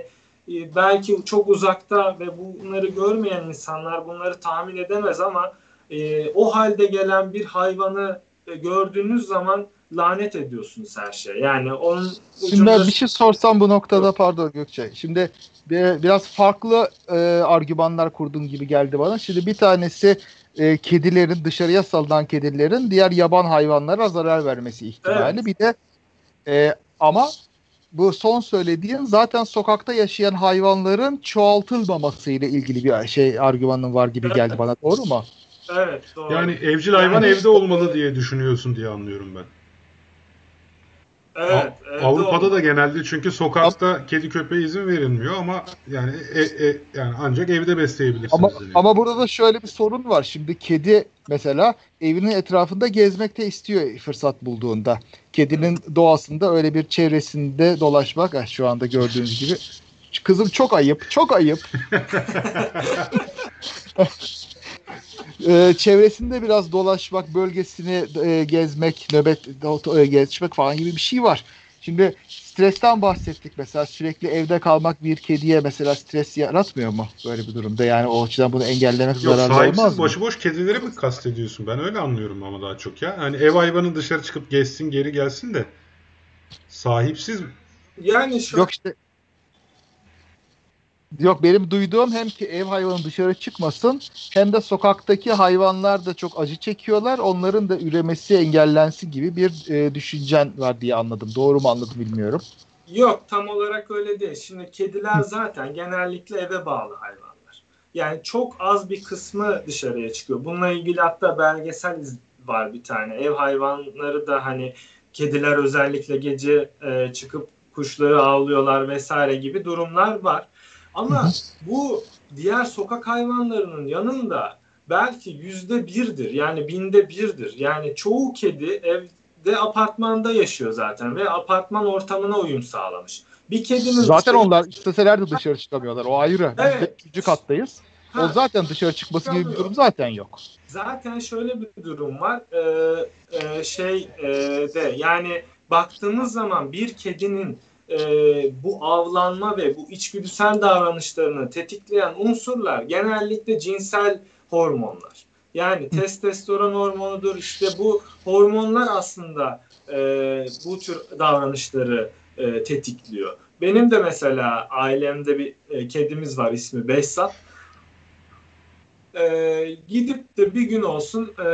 e, belki çok uzakta ve bunları görmeyen insanlar bunları tahmin edemez ama e, o halde gelen bir hayvanı e, gördüğünüz zaman lanet ediyorsunuz her şeye. Yani onun Şimdi ben bir şey sorsam bu noktada pardon Gökçe. Şimdi bir, biraz farklı e, argümanlar kurdun gibi geldi bana. Şimdi bir tanesi e, kedilerin dışarıya salınan kedilerin diğer yaban hayvanlara zarar vermesi ihtimali. Evet. Bir de e, ama bu son söylediğin zaten sokakta yaşayan hayvanların çoğaltılmaması ile ilgili bir şey argümanın var gibi geldi bana. Doğru mu? Evet doğru. Yani evcil hayvan yani, evde olmalı diye düşünüyorsun diye anlıyorum ben. Evet, evet, Avrupa'da da genelde çünkü sokakta kedi köpeğe izin verilmiyor ama yani e, e, yani ancak evde besleyebilirsiniz. Ama, ama burada da şöyle bir sorun var. Şimdi kedi mesela evinin etrafında gezmekte istiyor fırsat bulduğunda. Kedinin doğasında öyle bir çevresinde dolaşmak şu anda gördüğünüz gibi kızım çok ayıp, çok ayıp. e, çevresinde biraz dolaşmak, bölgesini e, gezmek, nöbet e, geçmek falan gibi bir şey var. Şimdi stresten bahsettik mesela sürekli evde kalmak bir kediye mesela stres yaratmıyor mu böyle bir durumda yani o açıdan bunu engellemek Yok, zararlı sahipsiz olmaz mı? başıboş kedileri mi kastediyorsun? Ben öyle anlıyorum ama daha çok ya. Hani ev hayvanı dışarı çıkıp gezsin geri gelsin de sahipsiz Yani şu Yok işte Yok benim duyduğum hem ki ev hayvanı dışarı çıkmasın hem de sokaktaki hayvanlar da çok acı çekiyorlar. Onların da üremesi engellensin gibi bir e, düşüncen var diye anladım. Doğru mu anladım bilmiyorum. Yok tam olarak öyle değil. Şimdi kediler zaten genellikle eve bağlı hayvanlar. Yani çok az bir kısmı dışarıya çıkıyor. Bununla ilgili hatta belgesel var bir tane. Ev hayvanları da hani kediler özellikle gece e, çıkıp kuşları avlıyorlar vesaire gibi durumlar var. Ama bu diğer sokak hayvanlarının yanında belki yüzde birdir yani binde birdir. Yani çoğu kedi evde apartmanda yaşıyor zaten ve apartman ortamına uyum sağlamış. Bir kedinin Zaten dışarı- onlar isteseler de dışarı çıkamıyorlar. O ayrı. Biz de Evet. üçüncü kattayız. O Ha, zaten dışarı çıkması gibi bir durum zaten yok. Zaten şöyle bir durum var. Ee, e, şey e, de yani baktığımız zaman bir kedinin e, bu avlanma ve bu içgüdüsel davranışlarını tetikleyen unsurlar genellikle cinsel hormonlar. Yani testosteron hormonudur. İşte bu hormonlar aslında e, bu tür davranışları e, tetikliyor. Benim de mesela ailemde bir e, kedimiz var ismi Behzat. E, gidip de bir gün olsun e,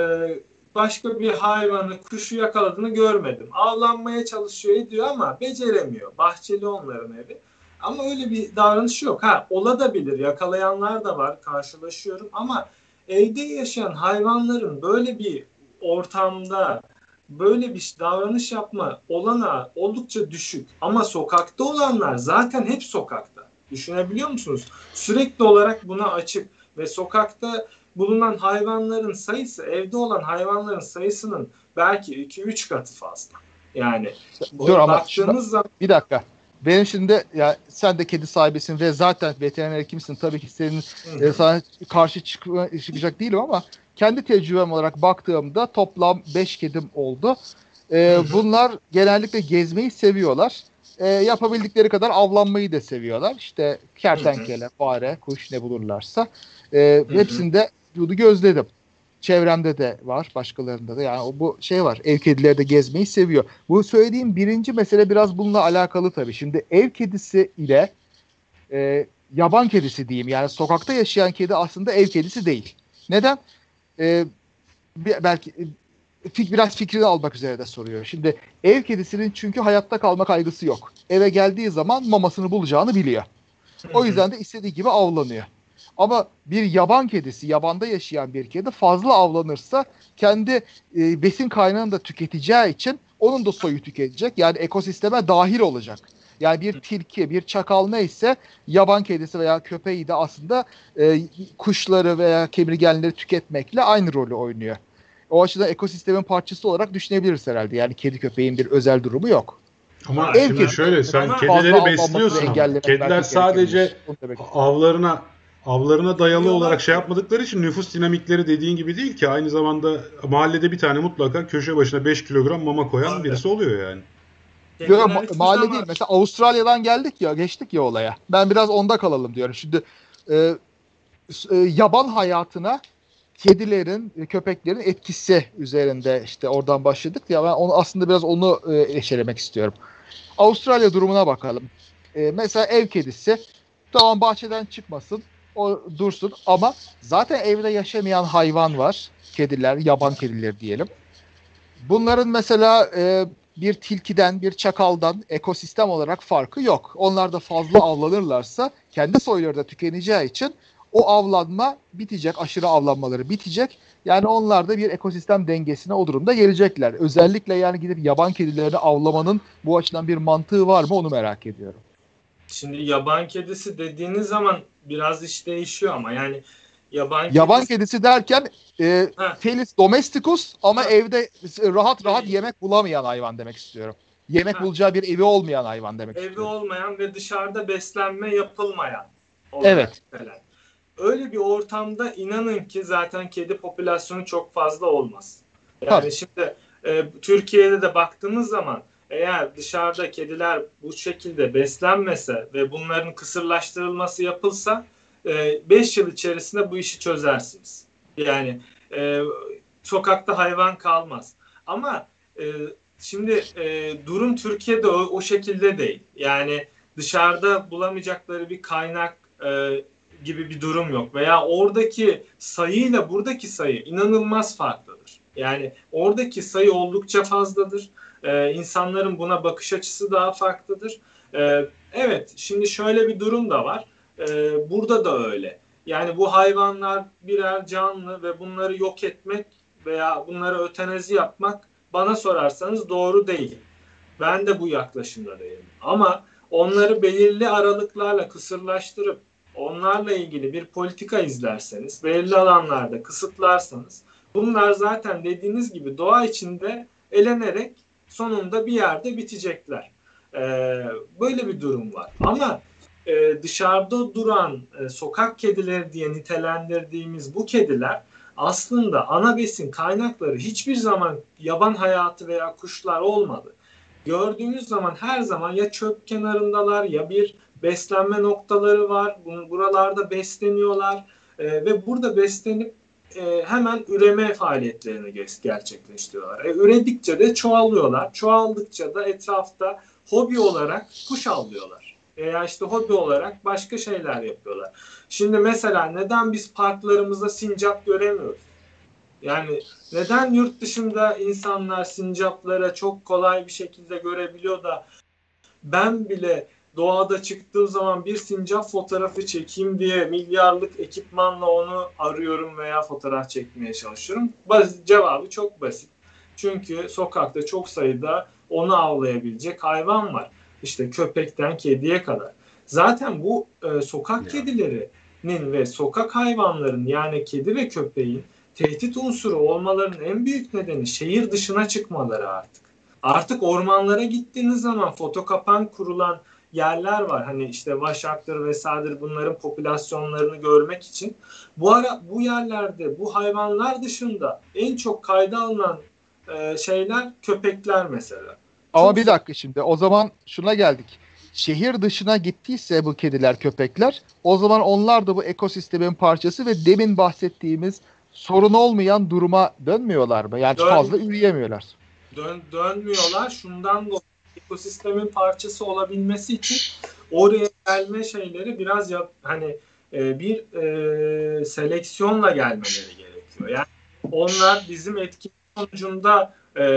başka bir hayvanı, kuşu yakaladığını görmedim. Avlanmaya çalışıyor ediyor ama beceremiyor. Bahçeli onların evi. Ama öyle bir davranış yok. Ha olabilir. Yakalayanlar da var. Karşılaşıyorum ama evde yaşayan hayvanların böyle bir ortamda böyle bir davranış yapma olanağı oldukça düşük. Ama sokakta olanlar zaten hep sokakta. Düşünebiliyor musunuz? Sürekli olarak buna açık ve sokakta bulunan hayvanların sayısı evde olan hayvanların sayısının belki 2-3 katı fazla. Yani Dur ama baktığımız zaman Bir dakika. Benim şimdi ya sen de kedi sahibisin ve zaten veteriner hekimsin. Tabii ki senin e, sana karşı çıkma, çıkacak değilim ama kendi tecrübem olarak baktığımda toplam 5 kedim oldu. E, bunlar genellikle gezmeyi seviyorlar. E, yapabildikleri kadar avlanmayı da seviyorlar. İşte kertenkele, fare, kuş ne bulurlarsa. E, hepsinde bunu gözledim. Çevremde de var, başkalarında da. Yani bu şey var. Ev kedileri de gezmeyi seviyor. Bu söylediğim birinci mesele biraz bununla alakalı tabii. Şimdi ev kedisi ile e, yaban kedisi diyeyim. Yani sokakta yaşayan kedi aslında ev kedisi değil. Neden? E, belki fik, biraz fikrini almak üzere de soruyor. Şimdi ev kedisinin çünkü hayatta kalma kaygısı yok. Eve geldiği zaman mamasını bulacağını biliyor. O yüzden de istediği gibi avlanıyor. Ama bir yaban kedisi, yabanda yaşayan bir kedi fazla avlanırsa kendi e, besin kaynağını da tüketeceği için onun da soyu tüketecek. Yani ekosisteme dahil olacak. Yani bir tilki, bir çakal neyse yaban kedisi veya köpeği de aslında e, kuşları veya kemirgenleri tüketmekle aynı rolü oynuyor. O açıdan ekosistemin parçası olarak düşünebiliriz herhalde. Yani kedi köpeğin bir özel durumu yok. ama Ev şimdi kedisi- şöyle sen kedileri besliyorsun kediler sadece avlarına avlarına dayalı Diyorlar olarak şey yapmadıkları için nüfus dinamikleri dediğin gibi değil ki aynı zamanda mahallede bir tane mutlaka köşe başına 5 kilogram mama koyan Tabii. birisi oluyor yani. Yok, ma- mahalle zaman- değil. Mesela Avustralya'dan geldik ya, geçtik ya olaya. Ben biraz onda kalalım diyorum. Şimdi e, e, yaban hayatına kedilerin, e, köpeklerin etkisi üzerinde işte oradan başladık ya ben onu aslında biraz onu e, eşelemek istiyorum. Avustralya durumuna bakalım. E, mesela ev kedisi tamam bahçeden çıkmasın, o dursun ama zaten evde yaşamayan hayvan var. Kediler, yaban kedileri diyelim. Bunların mesela e, bir tilkiden, bir çakaldan ekosistem olarak farkı yok. Onlar da fazla avlanırlarsa kendi soyları da tükeneceği için o avlanma bitecek, aşırı avlanmaları bitecek. Yani onlar da bir ekosistem dengesine o durumda gelecekler. Özellikle yani gidip yaban kedilerini avlamanın bu açıdan bir mantığı var mı onu merak ediyorum. Şimdi yaban kedisi dediğiniz zaman biraz iş değişiyor ama yani yaban, Yaban kedisi, kedisi derken e, Ha. Felis domesticus ama Ha. evde rahat rahat yemek bulamayan hayvan demek istiyorum. Yemek Ha. bulacağı bir evi olmayan hayvan demek evde istiyorum. olmayan ve dışarıda beslenme yapılmayan. Evet. gelen. Öyle bir ortamda inanın ki zaten kedi popülasyonu çok fazla olmaz. Yani Tabii. şimdi e, Türkiye'de de baktığımız zaman eğer dışarıda kediler bu şekilde beslenmese ve bunların kısırlaştırılması yapılsa 5 e, yıl içerisinde bu işi çözersiniz. Yani e, sokakta hayvan kalmaz. Ama e, şimdi durum Türkiye'de o, o şekilde değil. Yani dışarıda bulamayacakları bir kaynak gibi bir durum yok. Veya oradaki sayıyla buradaki sayı inanılmaz farklıdır. Yani oradaki sayı oldukça fazladır. Ee, insanların buna bakış açısı daha farklıdır. Ee, evet, şimdi şöyle bir durum da var. Ee, burada da öyle. Yani bu hayvanlar birer canlı ve bunları yok etmek veya bunları ötenezi yapmak bana sorarsanız doğru değil. Ben de bu yaklaşımda değilim. Ama onları belirli aralıklarla kısırlaştırıp onlarla ilgili bir politika izlerseniz, belirli alanlarda kısıtlarsanız bunlar zaten dediğiniz gibi doğa içinde elenerek sonunda bir yerde bitecekler. Ee, böyle bir durum var. Ama e, dışarıda duran e, sokak kedileri diye nitelendirdiğimiz bu kediler aslında ana besin kaynakları hiçbir zaman yaban hayatı veya kuşlar olmadı. Gördüğünüz zaman her zaman ya çöp kenarındalar ya bir beslenme noktaları var. Buralarda besleniyorlar e, ve burada beslenip e, hemen üreme faaliyetlerini gerçekleştiriyorlar. E, üredikçe de çoğalıyorlar. Çoğaldıkça da etrafta hobi olarak kuş avlıyorlar. Veya işte hobi olarak başka şeyler yapıyorlar. Şimdi mesela neden biz parklarımızda sincap göremiyoruz? Yani neden yurt dışında insanlar sincaplara çok kolay bir şekilde görebiliyor da ben bile doğada çıktığım zaman bir sincap fotoğrafı çekeyim diye milyarlık ekipmanla onu arıyorum veya fotoğraf çekmeye çalışıyorum. Basit, cevabı çok basit. Çünkü sokakta çok sayıda onu avlayabilecek hayvan var. İşte köpekten kediye kadar. Zaten bu e, sokak ya. kedilerinin ve sokak hayvanların yani kedi ve köpeğin tehdit unsuru olmalarının en büyük nedeni şehir dışına çıkmaları artık. Artık ormanlara gittiğiniz zaman foto kapan kurulan yerler var. Hani işte vaşaktır vesaire bunların popülasyonlarını görmek için. Bu ara bu yerlerde bu hayvanlar dışında en çok kayda alınan e, şeyler köpekler mesela. Ama çok... bir dakika şimdi o zaman şuna geldik. Şehir dışına gittiyse bu kediler, köpekler o zaman onlar da bu ekosistemin parçası ve demin bahsettiğimiz sorun olmayan duruma dönmüyorlar mı? Yani Dön, fazla üreyemiyorlar. Dön, dönmüyorlar. Şundan dolayı ekosistemin parçası olabilmesi için oraya gelme şeyleri biraz yap, hani e, bir e, seleksiyonla gelmeleri gerekiyor. Yani onlar bizim etki sonucunda e,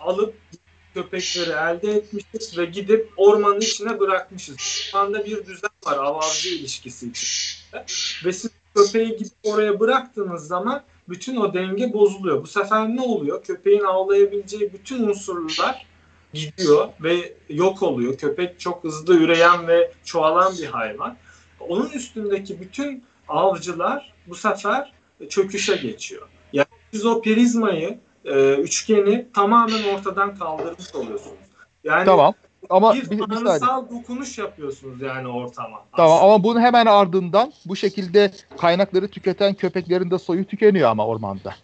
alıp köpekleri elde etmişiz ve gidip ormanın içine bırakmışız. Şu anda bir düzen var avavcı ilişkisi içinde. Ve siz köpeği gidip oraya bıraktığınız zaman bütün o denge bozuluyor. Bu sefer ne oluyor? Köpeğin avlayabileceği bütün unsurlar gidiyor ve yok oluyor. Köpek çok hızlı üreyen ve çoğalan bir hayvan. Onun üstündeki bütün avcılar bu sefer çöküşe geçiyor. Yani siz o prizmayı, e, üçgeni tamamen ortadan kaldırmış oluyorsunuz. Yani tamam. Ama bir, bir tanrısal dokunuş yapıyorsunuz yani ortama. Tamam aslında. ama bunun hemen ardından bu şekilde kaynakları tüketen köpeklerin de soyu tükeniyor ama ormanda.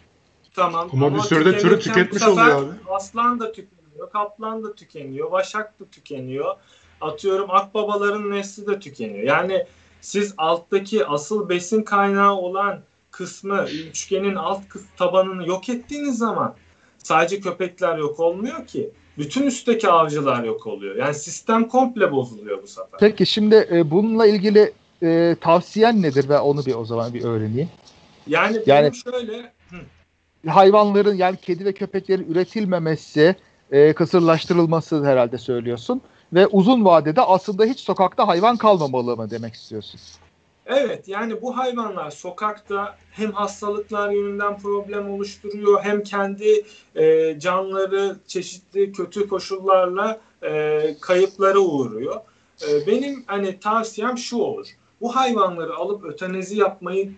Tamam. Ama, ama bir sürede türü tüketmiş oluyor abi. Aslan da tüketiyor tükeniyor. Kaplan da tükeniyor. Vaşak da tükeniyor. Atıyorum akbabaların nesli de tükeniyor. Yani siz alttaki asıl besin kaynağı olan kısmı, üçgenin alt tabanını yok ettiğiniz zaman sadece köpekler yok olmuyor ki. Bütün üstteki avcılar yok oluyor. Yani sistem komple bozuluyor bu sefer. Peki şimdi e, bununla ilgili e, tavsiyen nedir? Ben onu bir o zaman bir öğreneyim. Yani, yani şöyle hayvanların yani kedi ve köpeklerin üretilmemesi, e, kısırlaştırılması herhalde söylüyorsun. Ve uzun vadede aslında hiç sokakta hayvan kalmamalı mı demek istiyorsun? Evet yani bu hayvanlar sokakta hem hastalıklar yönünden problem oluşturuyor hem kendi e, canları çeşitli kötü koşullarla e, kayıplara uğruyor. E, benim hani tavsiyem şu olur. Bu hayvanları alıp ötenezi yapmayı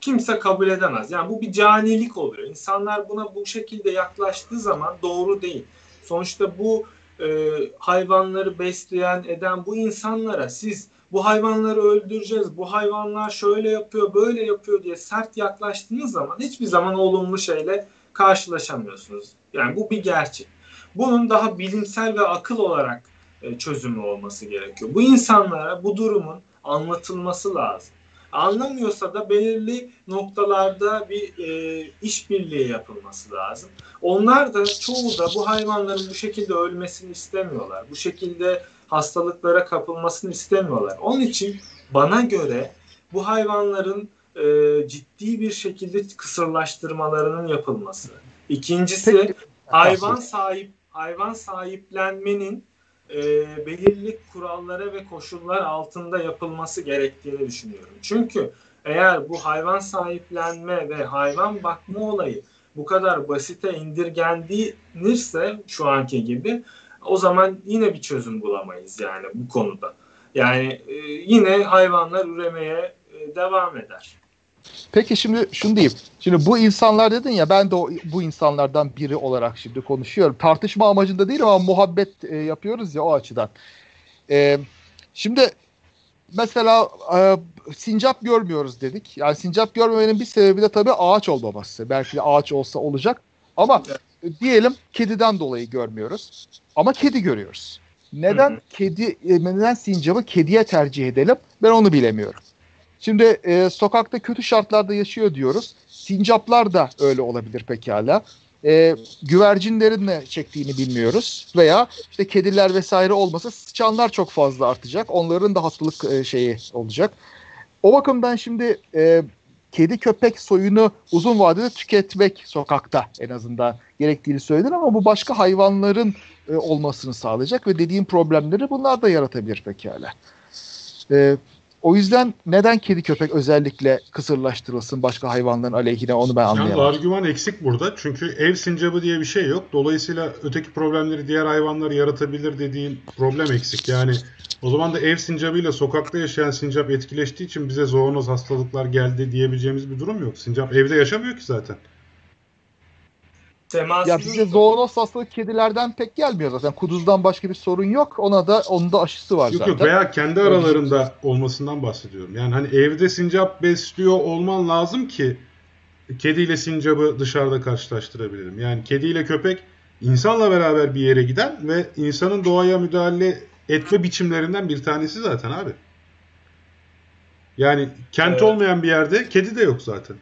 kimse kabul edemez. Yani bu bir canilik oluyor. İnsanlar buna bu şekilde yaklaştığı zaman doğru değil. Sonuçta bu e, hayvanları besleyen, eden bu insanlara siz bu hayvanları öldüreceğiz, bu hayvanlar şöyle yapıyor, böyle yapıyor diye sert yaklaştığınız zaman hiçbir zaman olumlu şeyle karşılaşamıyorsunuz. Yani bu bir gerçek. bunun daha bilimsel ve akıl olarak e, çözümü olması gerekiyor. Bu insanlara bu durumun anlatılması lazım. Anlamıyorsa da belirli noktalarda bir e, işbirliği yapılması lazım. Onlar da çoğu da bu hayvanların bu şekilde ölmesini istemiyorlar. Bu şekilde hastalıklara kapılmasını istemiyorlar. Onun için bana göre bu hayvanların e, ciddi bir şekilde kısırlaştırmalarının yapılması. İkincisi hayvan sahip hayvan sahiplenmenin e, belirli kurallara ve koşullar altında yapılması gerektiğini düşünüyorum. Çünkü eğer bu hayvan sahiplenme ve hayvan bakma olayı bu kadar basite indirgendiğinirse şu anki gibi o zaman yine bir çözüm bulamayız yani bu konuda. Yani e, yine hayvanlar üremeye e, devam eder. Peki şimdi şunu diyeyim. Şimdi bu insanlar dedin ya ben de o, bu insanlardan biri olarak şimdi konuşuyorum. Tartışma amacında değil ama muhabbet e, yapıyoruz ya o açıdan. E, şimdi mesela e, sincap görmüyoruz dedik. Yani sincap görmemenin bir sebebi de tabii ağaç olmaması. Belki de ağaç olsa olacak. Ama e, diyelim kediden dolayı görmüyoruz. Ama kedi görüyoruz. Neden Hı-hı. kedi e, neden sincapı kediye tercih edelim? Ben onu bilemiyorum. Şimdi e, sokakta kötü şartlarda yaşıyor diyoruz. Sincaplar da öyle olabilir pekala. E, güvercinlerin ne çektiğini bilmiyoruz. Veya işte kediler vesaire olmasa sıçanlar çok fazla artacak. Onların da hastalık e, şeyi olacak. O bakımdan şimdi e, kedi köpek soyunu uzun vadede tüketmek sokakta en azından gerektiğini söyledin ama bu başka hayvanların e, olmasını sağlayacak ve dediğim problemleri bunlar da yaratabilir pekala. E, o yüzden neden kedi köpek özellikle kısırlaştırılsın başka hayvanların aleyhine onu ben anlayamadım. Yani argüman eksik burada. Çünkü ev sincabı diye bir şey yok. Dolayısıyla öteki problemleri diğer hayvanlar yaratabilir dediğin problem eksik. Yani o zaman da ev sincabıyla sokakta yaşayan sincap etkileştiği için bize zoonoz hastalıklar geldi diyebileceğimiz bir durum yok. Sincap evde yaşamıyor ki zaten. Teması ya bize zoonoz hastalık kedilerden pek gelmiyor zaten. Kuduzdan başka bir sorun yok. Ona da onun da aşısı var yok, zaten. Yok veya kendi aralarında olmasından bahsediyorum. Yani hani evde sincap besliyor olman lazım ki kediyle sincabı dışarıda karşılaştırabilirim. Yani kediyle köpek insanla beraber bir yere giden ve insanın doğaya müdahale etme biçimlerinden bir tanesi zaten abi. Yani kent evet. olmayan bir yerde kedi de yok zaten.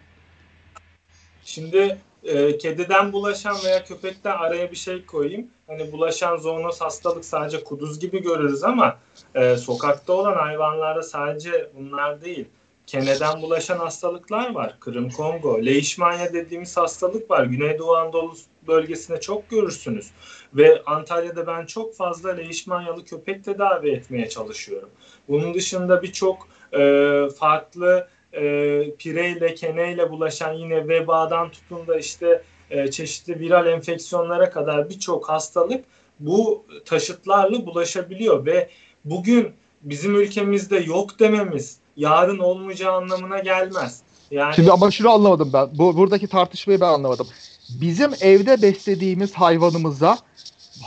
Şimdi e, kediden bulaşan veya köpekten araya bir şey koyayım. Hani bulaşan zoonoz hastalık sadece kuduz gibi görürüz ama e, sokakta olan hayvanlarda sadece bunlar değil. Keneden bulaşan hastalıklar var. Kırım Kongo, Leishmania dediğimiz hastalık var. Güneydoğu Anadolu bölgesinde çok görürsünüz. Ve Antalya'da ben çok fazla Leishmanialı köpek tedavi etmeye çalışıyorum. Bunun dışında birçok e, farklı e, pireyle, keneyle bulaşan yine vebadan tutun da işte e, çeşitli viral enfeksiyonlara kadar birçok hastalık bu taşıtlarla bulaşabiliyor ve bugün bizim ülkemizde yok dememiz yarın olmayacağı anlamına gelmez. Yani... Şimdi ama şunu anlamadım ben. Bu buradaki tartışmayı ben anlamadım. Bizim evde beslediğimiz hayvanımıza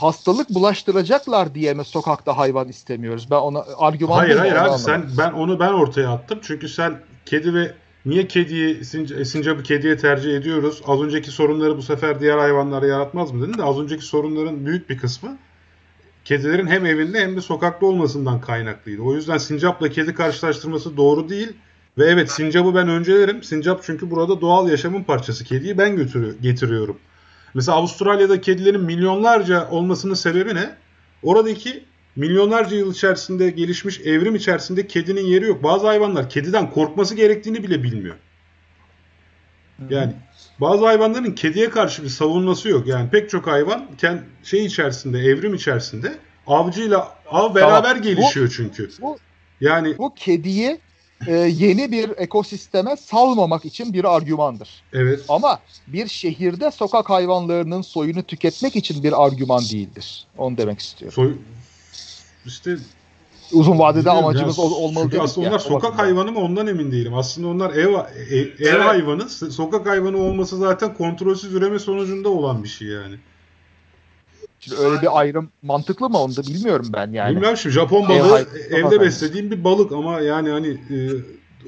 hastalık bulaştıracaklar diye mi sokakta hayvan istemiyoruz? Ben ona argüman Hayır hayır abi sen ben onu ben ortaya attım. Çünkü sen kedi ve niye kediyi sinca, sincapı kediye tercih ediyoruz? Az önceki sorunları bu sefer diğer hayvanlara yaratmaz mı dedin de az önceki sorunların büyük bir kısmı kedilerin hem evinde hem de sokakta olmasından kaynaklıydı. O yüzden sincapla kedi karşılaştırması doğru değil. Ve evet sincapı ben öncelerim. Sincap çünkü burada doğal yaşamın parçası. Kediyi ben götürüyor, getiriyorum. Mesela Avustralya'da kedilerin milyonlarca olmasının sebebi ne? Oradaki milyonlarca yıl içerisinde gelişmiş evrim içerisinde kedinin yeri yok. Bazı hayvanlar kediden korkması gerektiğini bile bilmiyor. Yani bazı hayvanların kediye karşı bir savunması yok. Yani pek çok hayvan kend, şey içerisinde, evrim içerisinde avcıyla av beraber tamam. gelişiyor bu, çünkü. Bu, yani bu kediyi e, yeni bir ekosisteme salmamak için bir argümandır. Evet. Ama bir şehirde sokak hayvanlarının soyunu tüketmek için bir argüman değildir. Onu demek istiyorum. Soy, işte uzun vadede amacımız ol, olmalı Çünkü aslında onlar yani, sokak hayvanı mı ondan emin değilim. Aslında onlar ev ev, ev evet. hayvanı, sokak hayvanı olması zaten kontrolsüz üreme sonucunda olan bir şey yani. Şimdi öyle bir ayrım mantıklı mı onu da bilmiyorum ben yani. Bilmiyorum şimdi Japon balığı ev, evde beslediğim bir balık ama yani hani e,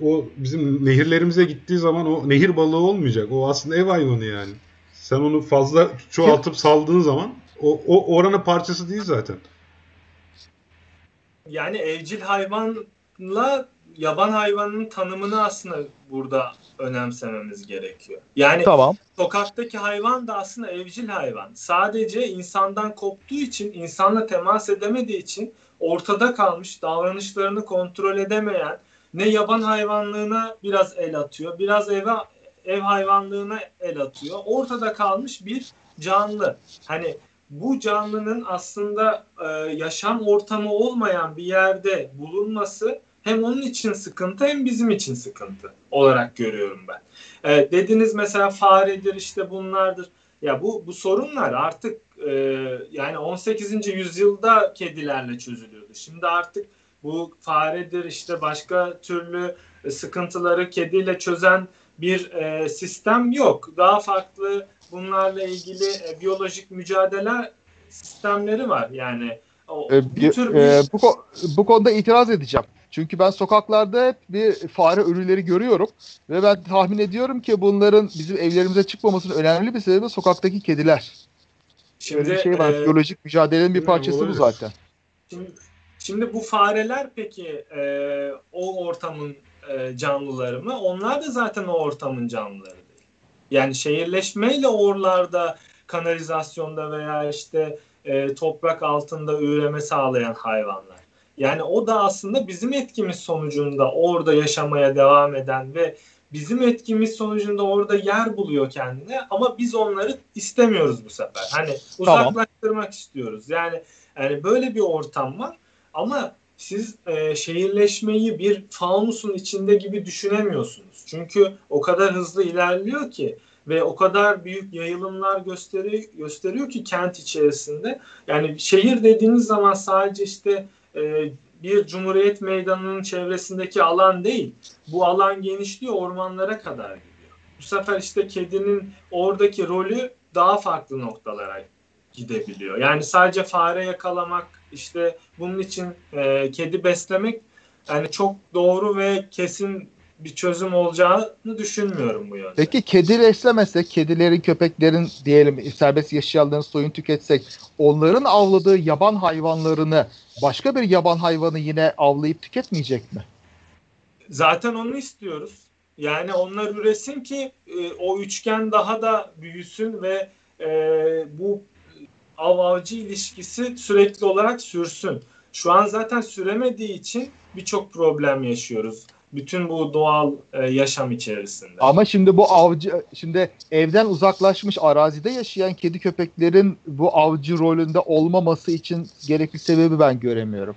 o bizim nehirlerimize gittiği zaman o nehir balığı olmayacak. O aslında ev hayvanı yani. Sen onu fazla çoğaltıp saldığın zaman O, o oranın parçası değil zaten. Yani evcil hayvanla yaban hayvanının tanımını aslında burada önemsememiz gerekiyor. Yani tamam. sokaktaki hayvan da aslında evcil hayvan. Sadece insandan koptuğu için, insanla temas edemediği için ortada kalmış, davranışlarını kontrol edemeyen, ne yaban hayvanlığına biraz el atıyor, biraz eve ev hayvanlığına el atıyor. Ortada kalmış bir canlı. Hani bu canlının aslında e, yaşam ortamı olmayan bir yerde bulunması hem onun için sıkıntı hem bizim için sıkıntı olarak görüyorum ben. E, dediniz mesela faredir işte bunlardır. Ya bu bu sorunlar artık e, yani 18. yüzyılda kedilerle çözülüyordu. Şimdi artık bu faredir işte başka türlü sıkıntıları kediyle çözen bir e, sistem yok. Daha farklı bunlarla ilgili e, biyolojik mücadele sistemleri var. Yani o, e, bir, tür bir... E, bu, bu konuda itiraz edeceğim. Çünkü ben sokaklarda hep bir fare ölüleri görüyorum ve ben tahmin ediyorum ki bunların bizim evlerimize çıkmamasının önemli bir sebebi sokaktaki kediler. Şimdi Öyle bir şey var. E, biyolojik mücadelenin bir parçası bu zaten. Şimdi, şimdi bu fareler peki e, o ortamın e, canlıları mı? Onlar da zaten o ortamın canlıları. Yani şehirleşmeyle oralarda kanalizasyonda veya işte e, toprak altında üreme sağlayan hayvanlar. Yani o da aslında bizim etkimiz sonucunda orada yaşamaya devam eden ve bizim etkimiz sonucunda orada yer buluyor kendine ama biz onları istemiyoruz bu sefer. Hani uzaklaştırmak tamam. istiyoruz. Yani yani böyle bir ortam var ama siz e, şehirleşmeyi bir faunusun içinde gibi düşünemiyorsunuz. Çünkü o kadar hızlı ilerliyor ki ve o kadar büyük yayılımlar gösteriyor, gösteriyor ki kent içerisinde. Yani şehir dediğiniz zaman sadece işte e, bir Cumhuriyet Meydanı'nın çevresindeki alan değil. Bu alan genişliyor ormanlara kadar gidiyor. Bu sefer işte kedinin oradaki rolü daha farklı noktalara gidebiliyor. Yani sadece fare yakalamak işte bunun için e, kedi beslemek yani çok doğru ve kesin bir çözüm olacağını düşünmüyorum bu yönde. Peki kedi beslemesek, kedilerin, köpeklerin diyelim serbest yaşayanların soyun tüketsek, onların avladığı yaban hayvanlarını başka bir yaban hayvanı yine avlayıp tüketmeyecek mi? Zaten onu istiyoruz. Yani onlar üresin ki e, o üçgen daha da büyüsün ve e, bu av avcı ilişkisi sürekli olarak sürsün. Şu an zaten süremediği için birçok problem yaşıyoruz. Bütün bu doğal e, yaşam içerisinde. Ama şimdi bu avcı şimdi evden uzaklaşmış arazide yaşayan kedi köpeklerin bu avcı rolünde olmaması için gerekli sebebi ben göremiyorum.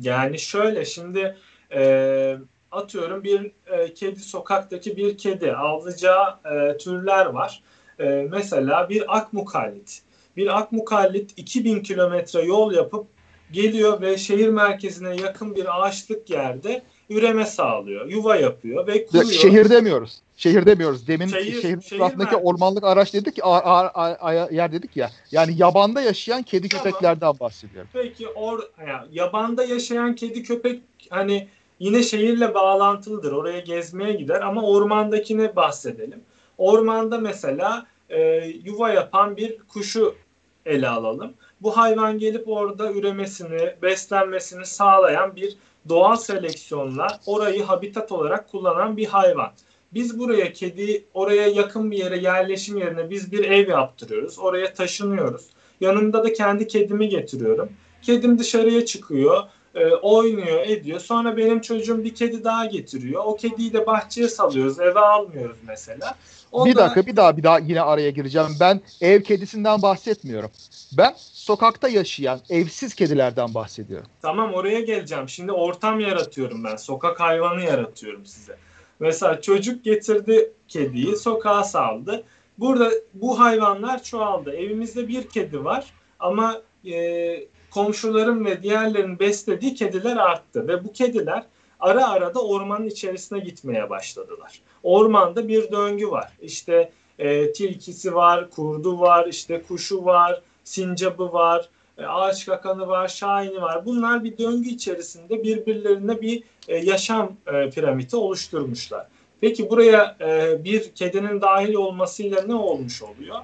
Yani şöyle şimdi e, atıyorum bir e, kedi sokaktaki bir kedi avlayacağı e, türler var. E, mesela bir akmukallit bir akmukallit 2000 kilometre yol yapıp geliyor ve şehir merkezine yakın bir ağaçlık yerde üreme sağlıyor. Yuva yapıyor ve kuruyor. Şehir demiyoruz. Şehir demiyoruz. Demin şehir, şehir etrafındaki ormanlık araç dedik ki a, a, a, yer dedik ya. Yani yabanda yaşayan kedi tamam. köpeklerden bahsediyorum. Peki or yani yabanda yaşayan kedi köpek hani yine şehirle bağlantılıdır. Oraya gezmeye gider ama ormandakine bahsedelim. Ormanda mesela e, yuva yapan bir kuşu ele alalım. Bu hayvan gelip orada üremesini, beslenmesini sağlayan bir doğal seleksiyonla orayı habitat olarak kullanan bir hayvan. Biz buraya kedi, oraya yakın bir yere yerleşim yerine biz bir ev yaptırıyoruz. Oraya taşınıyoruz. Yanımda da kendi kedimi getiriyorum. Kedim dışarıya çıkıyor, e, oynuyor, ediyor. Sonra benim çocuğum bir kedi daha getiriyor. O kediyi de bahçeye salıyoruz, eve almıyoruz mesela. Ondan... Bir dakika bir daha bir daha yine araya gireceğim. Ben ev kedisinden bahsetmiyorum. Ben sokakta yaşayan evsiz kedilerden bahsediyorum. Tamam oraya geleceğim. Şimdi ortam yaratıyorum ben. Sokak hayvanı yaratıyorum size. Mesela çocuk getirdi kediyi sokağa saldı. Burada bu hayvanlar çoğaldı. Evimizde bir kedi var ama e, komşuların ve diğerlerin beslediği kediler arttı ve bu kediler ara ara da ormanın içerisine gitmeye başladılar. Ormanda bir döngü var. İşte e, tilkisi var, kurdu var, işte kuşu var, sincabı var, e, ağaç kakanı var, şahini var. Bunlar bir döngü içerisinde birbirlerine bir e, yaşam e, piramidi oluşturmuşlar. Peki buraya e, bir kedinin dahil olmasıyla ne olmuş oluyor?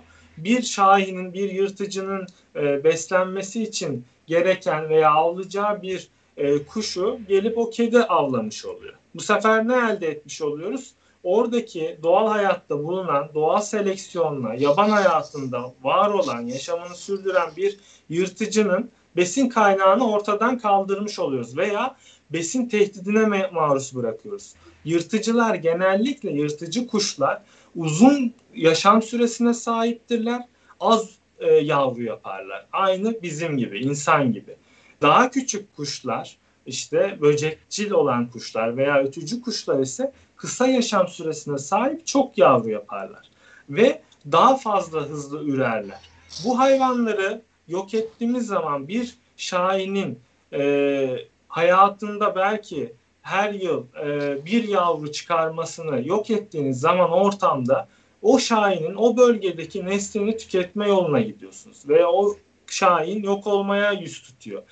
bir şahinin, bir yırtıcının e, beslenmesi için gereken veya avlayacağı bir e, kuşu gelip o kedi avlamış oluyor. Bu sefer ne elde etmiş oluyoruz? Oradaki doğal hayatta bulunan, doğal seleksiyonla, yaban hayatında var olan, yaşamını sürdüren bir yırtıcının besin kaynağını ortadan kaldırmış oluyoruz veya besin tehdidine maruz bırakıyoruz. Yırtıcılar genellikle yırtıcı kuşlar uzun yaşam süresine sahiptirler. Az e, yavru yaparlar. Aynı bizim gibi, insan gibi. Daha küçük kuşlar, işte böcekçil olan kuşlar veya ötücü kuşlar ise kısa yaşam süresine sahip çok yavru yaparlar. Ve daha fazla hızlı ürerler. Bu hayvanları yok ettiğimiz zaman bir şahinin e, hayatında belki her yıl e, bir yavru çıkarmasını yok ettiğiniz zaman ortamda o şahinin o bölgedeki neslini tüketme yoluna gidiyorsunuz. Ve o şahin yok olmaya yüz tutuyor.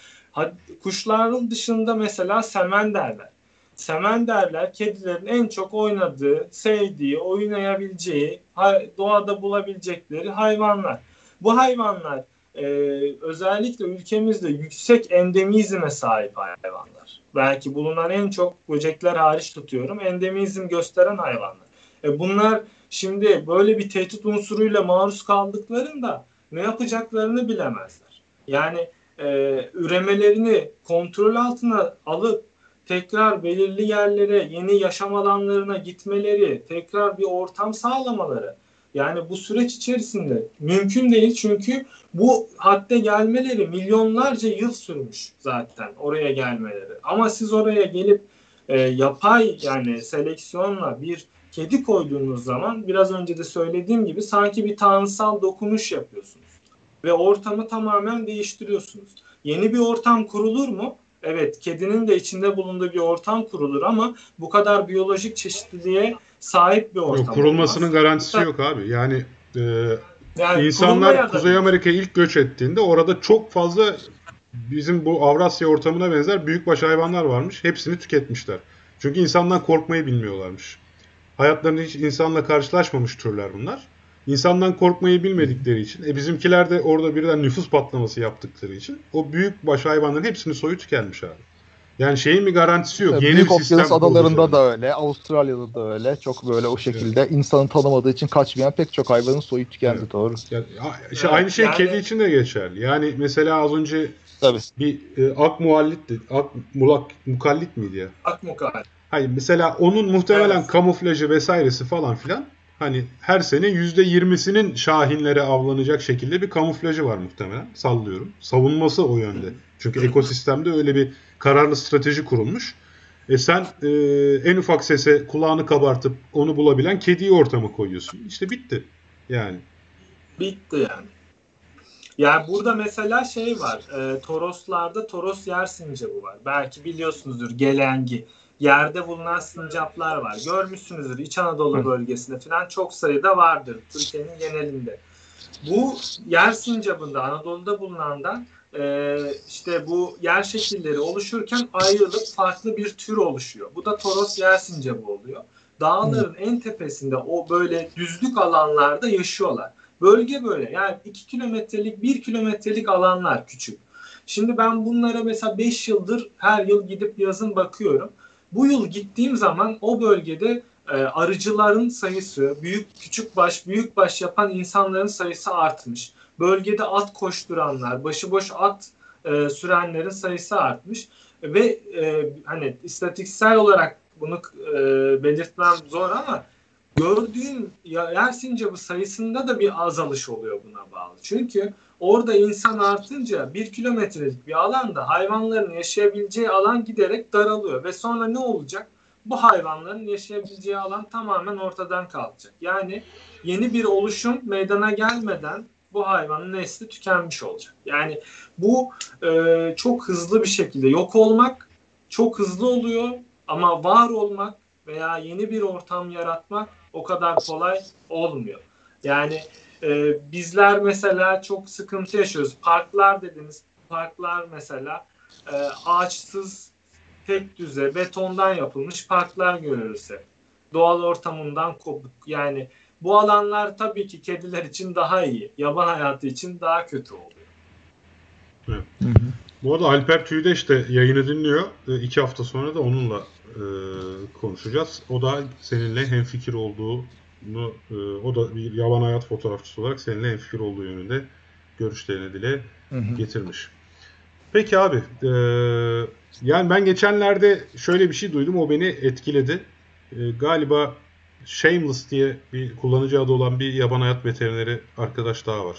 Kuşların dışında mesela semenderler. Semenderler kedilerin en çok oynadığı, sevdiği, oynayabileceği, doğada bulabilecekleri hayvanlar. Bu hayvanlar e, özellikle ülkemizde yüksek endemizme sahip hayvanlar. Belki bulunan en çok böcekler hariç tutuyorum. Endemizm gösteren hayvanlar. E, bunlar şimdi böyle bir tehdit unsuruyla maruz kaldıklarında ne yapacaklarını bilemezler. Yani e, üremelerini kontrol altına alıp tekrar belirli yerlere, yeni yaşam alanlarına gitmeleri, tekrar bir ortam sağlamaları. Yani bu süreç içerisinde mümkün değil çünkü bu hadde gelmeleri milyonlarca yıl sürmüş zaten oraya gelmeleri. Ama siz oraya gelip e, yapay yani seleksiyonla bir kedi koyduğunuz zaman biraz önce de söylediğim gibi sanki bir tanrısal dokunuş yapıyorsunuz. Ve ortamı tamamen değiştiriyorsunuz. Yeni bir ortam kurulur mu? Evet, kedinin de içinde bulunduğu bir ortam kurulur ama bu kadar biyolojik çeşitliliğe sahip bir ortam. Yok, kurulmasının olmaz. garantisi yok abi. Yani, e, yani insanlar Kuzey Amerika'ya ilk göç ettiğinde orada çok fazla bizim bu Avrasya ortamına benzer büyükbaş hayvanlar varmış. Hepsini tüketmişler. Çünkü insandan korkmayı bilmiyorlarmış. Hayatlarında hiç insanla karşılaşmamış türler bunlar. İnsandan korkmayı bilmedikleri için, e bizimkiler de orada birden nüfus patlaması yaptıkları için o büyük baş hayvanların hepsini soyu tükenmiş abi. Yani şeyin bir garantisi yok. Yeni Büyük bir Okyanus adalarında da öyle, Avustralya'da da öyle. Çok böyle o şekilde evet. insanı tanımadığı için kaçmayan pek çok hayvanın soyu tükendi evet. doğru. Yani, işte aynı şey yani... kedi için de geçerli. Yani mesela az önce Tabii. bir e, ak muhallit ak mulak mukallit miydi ya? Ak mukallit. Hayır mesela onun muhtemelen evet. kamuflajı vesairesi falan filan hani her sene %20'sinin şahinlere avlanacak şekilde bir kamuflajı var muhtemelen. Sallıyorum. Savunması o yönde. Çünkü ekosistemde öyle bir kararlı strateji kurulmuş. E sen e, en ufak sese kulağını kabartıp onu bulabilen kediyi ortama koyuyorsun. İşte bitti. Yani. Bitti yani. Yani burada mesela şey var. E, Toroslarda Toros yer sincabı var. Belki biliyorsunuzdur gelengi yerde bulunan sincaplar var. Görmüşsünüzdür İç Anadolu bölgesinde falan çok sayıda vardır Türkiye'nin genelinde. Bu yer sincabında Anadolu'da bulunandan e, işte bu yer şekilleri oluşurken ayrılıp farklı bir tür oluşuyor. Bu da Toros yer sincabı oluyor. Dağların hmm. en tepesinde o böyle düzlük alanlarda yaşıyorlar. Bölge böyle yani 2 kilometrelik 1 kilometrelik alanlar küçük. Şimdi ben bunlara mesela 5 yıldır her yıl gidip yazın bakıyorum. Bu yıl gittiğim zaman o bölgede e, arıcıların sayısı, büyük küçük baş, büyük baş yapan insanların sayısı artmış. Bölgede at koşturanlar, başıboş at e, sürenlerin sayısı artmış ve e, hani istatistiksel olarak bunu e, belirtmem zor ama gördüğün yer sincabı sayısında da bir azalış oluyor buna bağlı. Çünkü orada insan artınca bir kilometrelik bir alanda hayvanların yaşayabileceği alan giderek daralıyor ve sonra ne olacak? Bu hayvanların yaşayabileceği alan tamamen ortadan kalkacak. Yani yeni bir oluşum meydana gelmeden bu hayvanın nesli tükenmiş olacak. Yani bu e, çok hızlı bir şekilde yok olmak çok hızlı oluyor ama var olmak veya yeni bir ortam yaratmak o kadar kolay olmuyor. Yani e, bizler mesela çok sıkıntı yaşıyoruz. Parklar dediniz. Parklar mesela e, ağaçsız tek düze betondan yapılmış parklar görürüz hep. Doğal ortamından kopuk. Yani bu alanlar tabii ki kediler için daha iyi. Yaban hayatı için daha kötü oluyor. Evet. Hı hı. Bu arada Alper Tüydeş de yayını dinliyor. E, iki hafta sonra da onunla e, konuşacağız. O da seninle hemfikir olduğunu, e, o da bir yaban hayat fotoğrafçısı olarak seninle hemfikir olduğu yönünde görüşlerini dile hı hı. getirmiş. Peki abi, e, yani ben geçenlerde şöyle bir şey duydum, o beni etkiledi. E, galiba Shameless diye bir kullanıcı adı olan bir yaban hayat veterineri arkadaş daha var.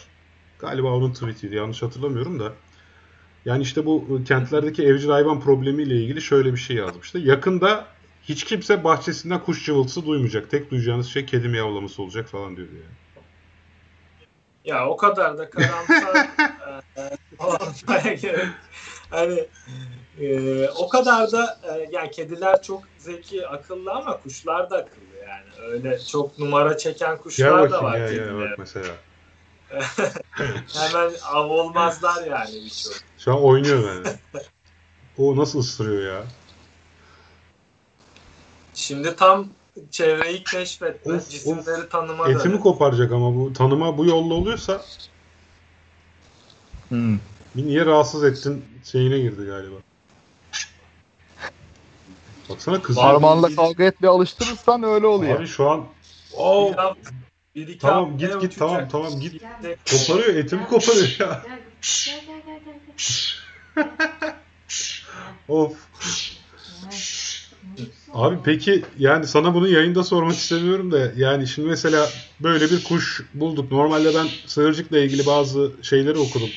Galiba onun tweetiydi, yanlış hatırlamıyorum da. Yani işte bu kentlerdeki evcil hayvan problemiyle ilgili şöyle bir şey yazmıştı. Yakında hiç kimse bahçesinden kuş cıvıltısı duymayacak. Tek duyacağınız şey kedi miyavlaması olacak falan diyor yani. Ya o kadar da karamsar olmaya gerek. Hani e, o kadar da e, yani kediler çok zeki, akıllı ama kuşlar da akıllı yani. Öyle çok numara çeken kuşlar da var. Ya, ya, bak mesela. Hemen av olmazlar yani birçok. Şu an oynuyor bende. o nasıl ısırıyor ya? Şimdi tam çevreyi keşfetme, of, cisimleri of. tanıma Etimi koparacak ama bu tanıma bu yolla oluyorsa hmm. niye rahatsız ettin şeyine girdi galiba. Baksana kızıyor. Parmağınla kavga etmeye alıştırırsan öyle oluyor. Abi şu an oh. Bir iki tamam git git tamam tamam git. Koparıyor etimi koparıyor ya. of. Abi peki yani sana bunu yayında sormak istemiyorum da yani şimdi mesela böyle bir kuş bulduk. Normalde ben sığırcıkla ilgili bazı şeyleri okudum.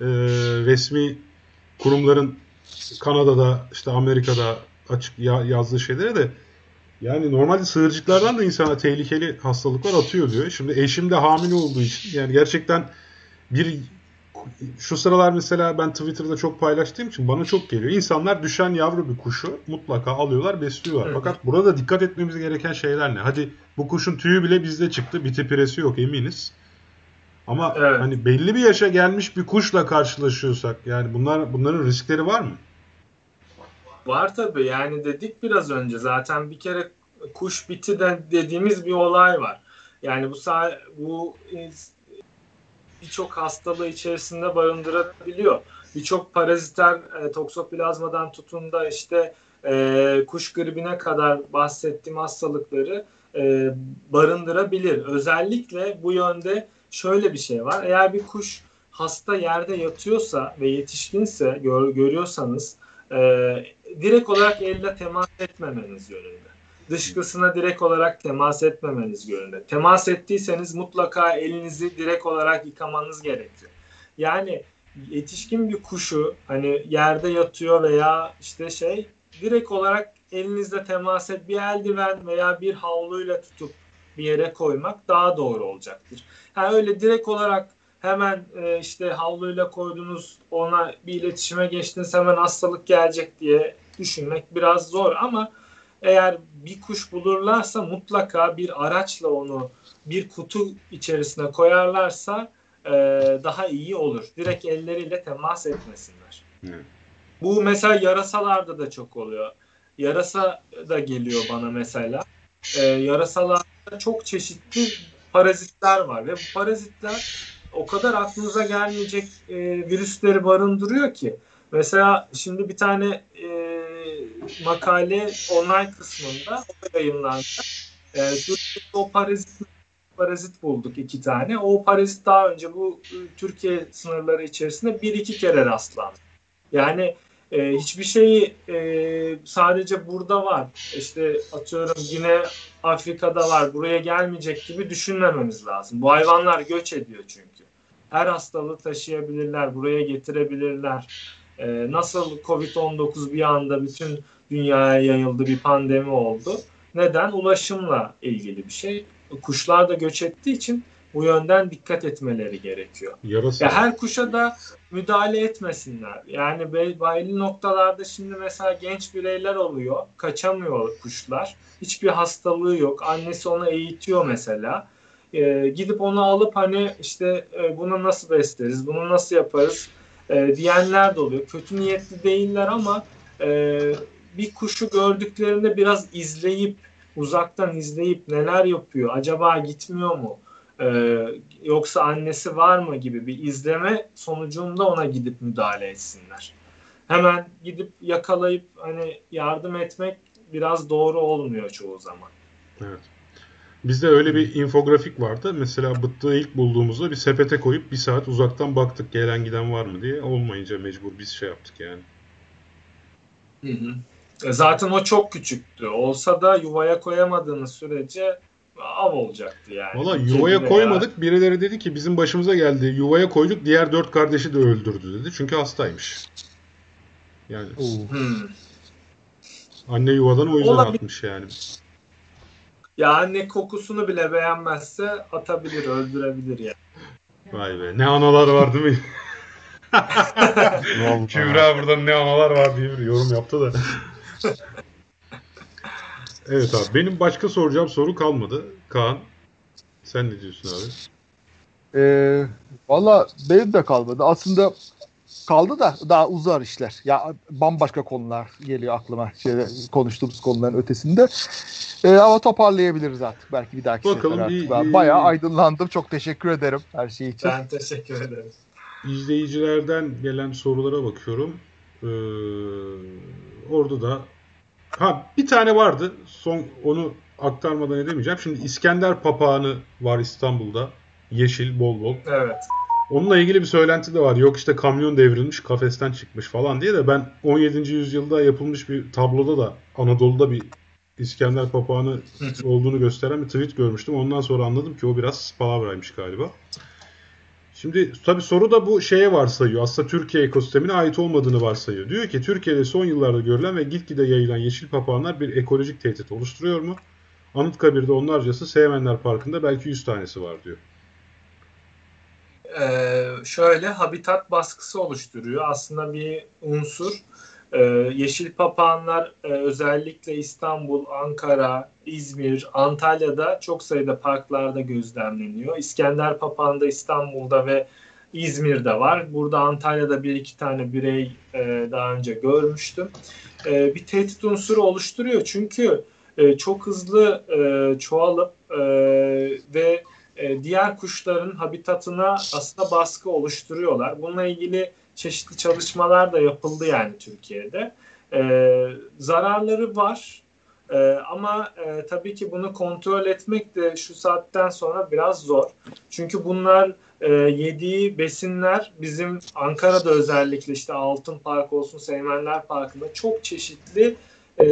Ee, resmi kurumların Kanada'da işte Amerika'da açık ya, yazdığı şeyleri de yani normalde sığırcıklardan da insana tehlikeli hastalıklar atıyor diyor. Şimdi eşim de hamile olduğu için yani gerçekten bir şu sıralar mesela ben Twitter'da çok paylaştığım için bana çok geliyor. İnsanlar düşen yavru bir kuşu mutlaka alıyorlar, besliyorlar. Fakat burada dikkat etmemiz gereken şeyler ne? Hadi bu kuşun tüyü bile bizde çıktı. Bir tipiresi yok eminiz. Ama evet. hani belli bir yaşa gelmiş bir kuşla karşılaşıyorsak yani bunlar bunların riskleri var mı? Var tabii yani dedik biraz önce zaten bir kere kuş biti de dediğimiz bir olay var. Yani bu bu birçok hastalığı içerisinde barındırabiliyor. Birçok paraziter e, toksoplazmadan tutun da işte e, kuş gribine kadar bahsettiğim hastalıkları e, barındırabilir. Özellikle bu yönde şöyle bir şey var. Eğer bir kuş hasta yerde yatıyorsa ve yetişkinse gör, görüyorsanız e, direkt olarak elle temas etmemeniz yönünde. Dışkısına direkt olarak temas etmemeniz yönünde. Temas ettiyseniz mutlaka elinizi direkt olarak yıkamanız gerekiyor. Yani yetişkin bir kuşu hani yerde yatıyor veya işte şey direkt olarak elinizle temas et bir eldiven veya bir havluyla tutup bir yere koymak daha doğru olacaktır. Yani öyle direkt olarak hemen e, işte havluyla koydunuz ona bir iletişime geçtiniz hemen hastalık gelecek diye düşünmek biraz zor ama eğer bir kuş bulurlarsa mutlaka bir araçla onu bir kutu içerisine koyarlarsa e, daha iyi olur. Direkt elleriyle temas etmesinler. Evet. Bu mesela yarasalarda da çok oluyor. Yarasa da geliyor bana mesela. E, yarasalarda çok çeşitli parazitler var ve bu parazitler o kadar aklınıza gelmeyecek e, virüsleri barındırıyor ki. Mesela şimdi bir tane e, makale online kısmında yayınlandı. E, o parazit parazit bulduk iki tane. O parazit daha önce bu e, Türkiye sınırları içerisinde bir iki kere rastlandı. Yani e, hiçbir şeyi e, sadece burada var. İşte atıyorum yine Afrika'da var. Buraya gelmeyecek gibi düşünmememiz lazım. Bu hayvanlar göç ediyor çünkü. Her hastalığı taşıyabilirler, buraya getirebilirler. Ee, nasıl Covid-19 bir anda bütün dünyaya yayıldı bir pandemi oldu. Neden? Ulaşımla ilgili bir şey. Kuşlar da göç ettiği için bu yönden dikkat etmeleri gerekiyor. Yarasa. Ya her kuşa da müdahale etmesinler. Yani belli noktalarda şimdi mesela genç bireyler oluyor. Kaçamıyor kuşlar. Hiçbir hastalığı yok. Annesi onu eğitiyor mesela. Ee, gidip onu alıp hani işte e, bunu nasıl besleriz, bunu nasıl yaparız e, diyenler de oluyor. Kötü niyetli değiller ama e, bir kuşu gördüklerinde biraz izleyip uzaktan izleyip neler yapıyor, acaba gitmiyor mu, ee, yoksa annesi var mı gibi bir izleme sonucunda ona gidip müdahale etsinler. Hemen gidip yakalayıp hani yardım etmek biraz doğru olmuyor çoğu zaman. Evet. Bizde öyle bir infografik vardı. Mesela bıttığı ilk bulduğumuzda bir sepete koyup bir saat uzaktan baktık gelen giden var mı diye. Olmayınca mecbur biz şey yaptık yani. Hı hı. E, zaten o çok küçüktü. Olsa da yuvaya koyamadığınız sürece av olacaktı yani. Valla yuvaya koymadık. Ya. Birileri dedi ki bizim başımıza geldi. Yuvaya koyduk diğer dört kardeşi de öldürdü dedi. Çünkü hastaymış. Yani. Hmm. Anne yuvadan o yüzden Olabilir. atmış yani. Ya anne kokusunu bile beğenmezse atabilir, öldürebilir yani. Vay be. Ne analar var değil mi? Kübra buradan ne analar var diye bir yorum yaptı da. evet abi. Benim başka soracağım soru kalmadı. Kaan sen ne diyorsun abi? Ee, Valla benim de kalmadı. Aslında kaldı da daha uzar işler. Ya bambaşka konular geliyor aklıma. Şeyde, konuştuğumuz konuların ötesinde. E, ama toparlayabiliriz artık. Belki bir dahaki Bakalım, sefer artık. Ben bayağı aydınlandım. Çok teşekkür ederim her şey için. Ben teşekkür ederim. İzleyicilerden gelen sorulara bakıyorum. Ee, orada da ha bir tane vardı. Son onu aktarmadan edemeyeceğim. Şimdi İskender papağanı var İstanbul'da. Yeşil bol bol. Evet. Onunla ilgili bir söylenti de var. Yok işte kamyon devrilmiş, kafesten çıkmış falan diye de ben 17. yüzyılda yapılmış bir tabloda da Anadolu'da bir İskender papağanı olduğunu gösteren bir tweet görmüştüm. Ondan sonra anladım ki o biraz palavraymış galiba. Şimdi tabii soru da bu şeye varsayıyor. Aslında Türkiye ekosistemine ait olmadığını varsayıyor. Diyor ki Türkiye'de son yıllarda görülen ve gitgide yayılan yeşil papağanlar bir ekolojik tehdit oluşturuyor mu? Anıtkabir'de onlarcası Seymenler Parkı'nda belki 100 tanesi var diyor. Ee, şöyle habitat baskısı oluşturuyor. Aslında bir unsur ee, yeşil papağanlar e, özellikle İstanbul, Ankara, İzmir, Antalya'da çok sayıda parklarda gözlemleniyor. İskender papağanı da İstanbul'da ve İzmir'de var. Burada Antalya'da bir iki tane birey e, daha önce görmüştüm. E, bir tehdit unsuru oluşturuyor çünkü e, çok hızlı e, çoğalıp e, ve e, diğer kuşların habitatına aslında baskı oluşturuyorlar. Bununla ilgili çeşitli çalışmalar da yapıldı yani Türkiye'de. E, zararları var e, ama e, tabii ki bunu kontrol etmek de şu saatten sonra biraz zor. Çünkü bunlar e, yediği besinler bizim Ankara'da özellikle işte Altın Park olsun, Seymenler Parkı'nda çok çeşitli e,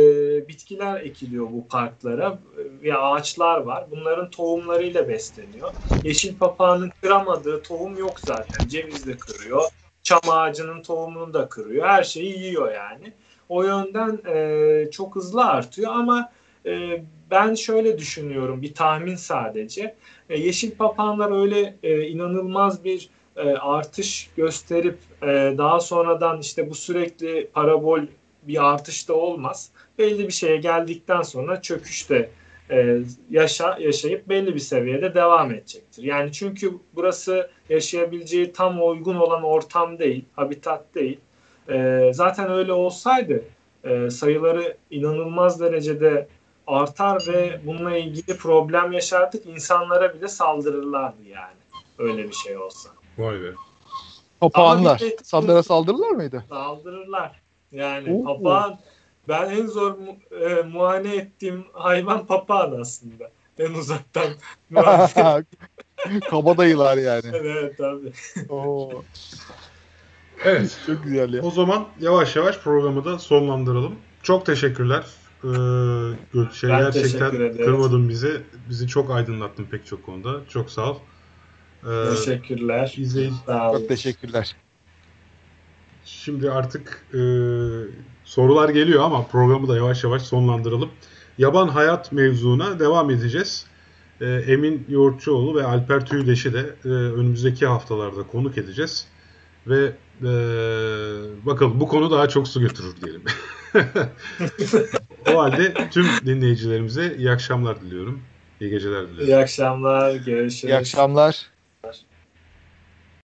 bitkiler ekiliyor bu parklara ve ağaçlar var. Bunların tohumlarıyla besleniyor. Yeşil papağanın kıramadığı tohum yok zaten. Ceviz de kırıyor, çam ağacının tohumunu da kırıyor. Her şeyi yiyor yani. O yönden e, çok hızlı artıyor ama e, ben şöyle düşünüyorum bir tahmin sadece. E, yeşil papağanlar öyle e, inanılmaz bir e, artış gösterip e, daha sonradan işte bu sürekli parabol bir artış da olmaz. Belli bir şeye geldikten sonra çöküşte e, yaşa, yaşayıp belli bir seviyede devam edecektir. Yani çünkü burası yaşayabileceği tam uygun olan ortam değil, habitat değil. E, zaten öyle olsaydı e, sayıları inanılmaz derecede artar ve bununla ilgili problem yaşardık. İnsanlara bile saldırırlardı yani. Öyle bir şey olsa. Vay be. Papağanlar. Sanlara saldırırlar mıydı? Saldırırlar. Yani Oo. papağan ben en zor mu, e, muayene ettiğim hayvan papağan aslında. En uzaktan. Kabadayılar yani. evet tabii. Oo. Evet. Çok güzel ya. O zaman yavaş yavaş programı da sonlandıralım. Çok teşekkürler. Ee, şey, ben gerçekten kırmadın bizi. Bizi çok aydınlattın pek çok konuda. Çok sağ ol. Ee, teşekkürler. İzleyici... Sağ Çok teşekkürler. Şimdi artık e, sorular geliyor ama programı da yavaş yavaş sonlandıralım. Yaban hayat mevzuna devam edeceğiz. E, Emin Yoğurtçuoğlu ve Alper Tüydeş'i de e, önümüzdeki haftalarda konuk edeceğiz. Ve e, bakalım bu konu daha çok su götürür diyelim. o halde tüm dinleyicilerimize iyi akşamlar diliyorum. İyi geceler diliyorum. İyi akşamlar. Görüşürüz. İyi akşamlar.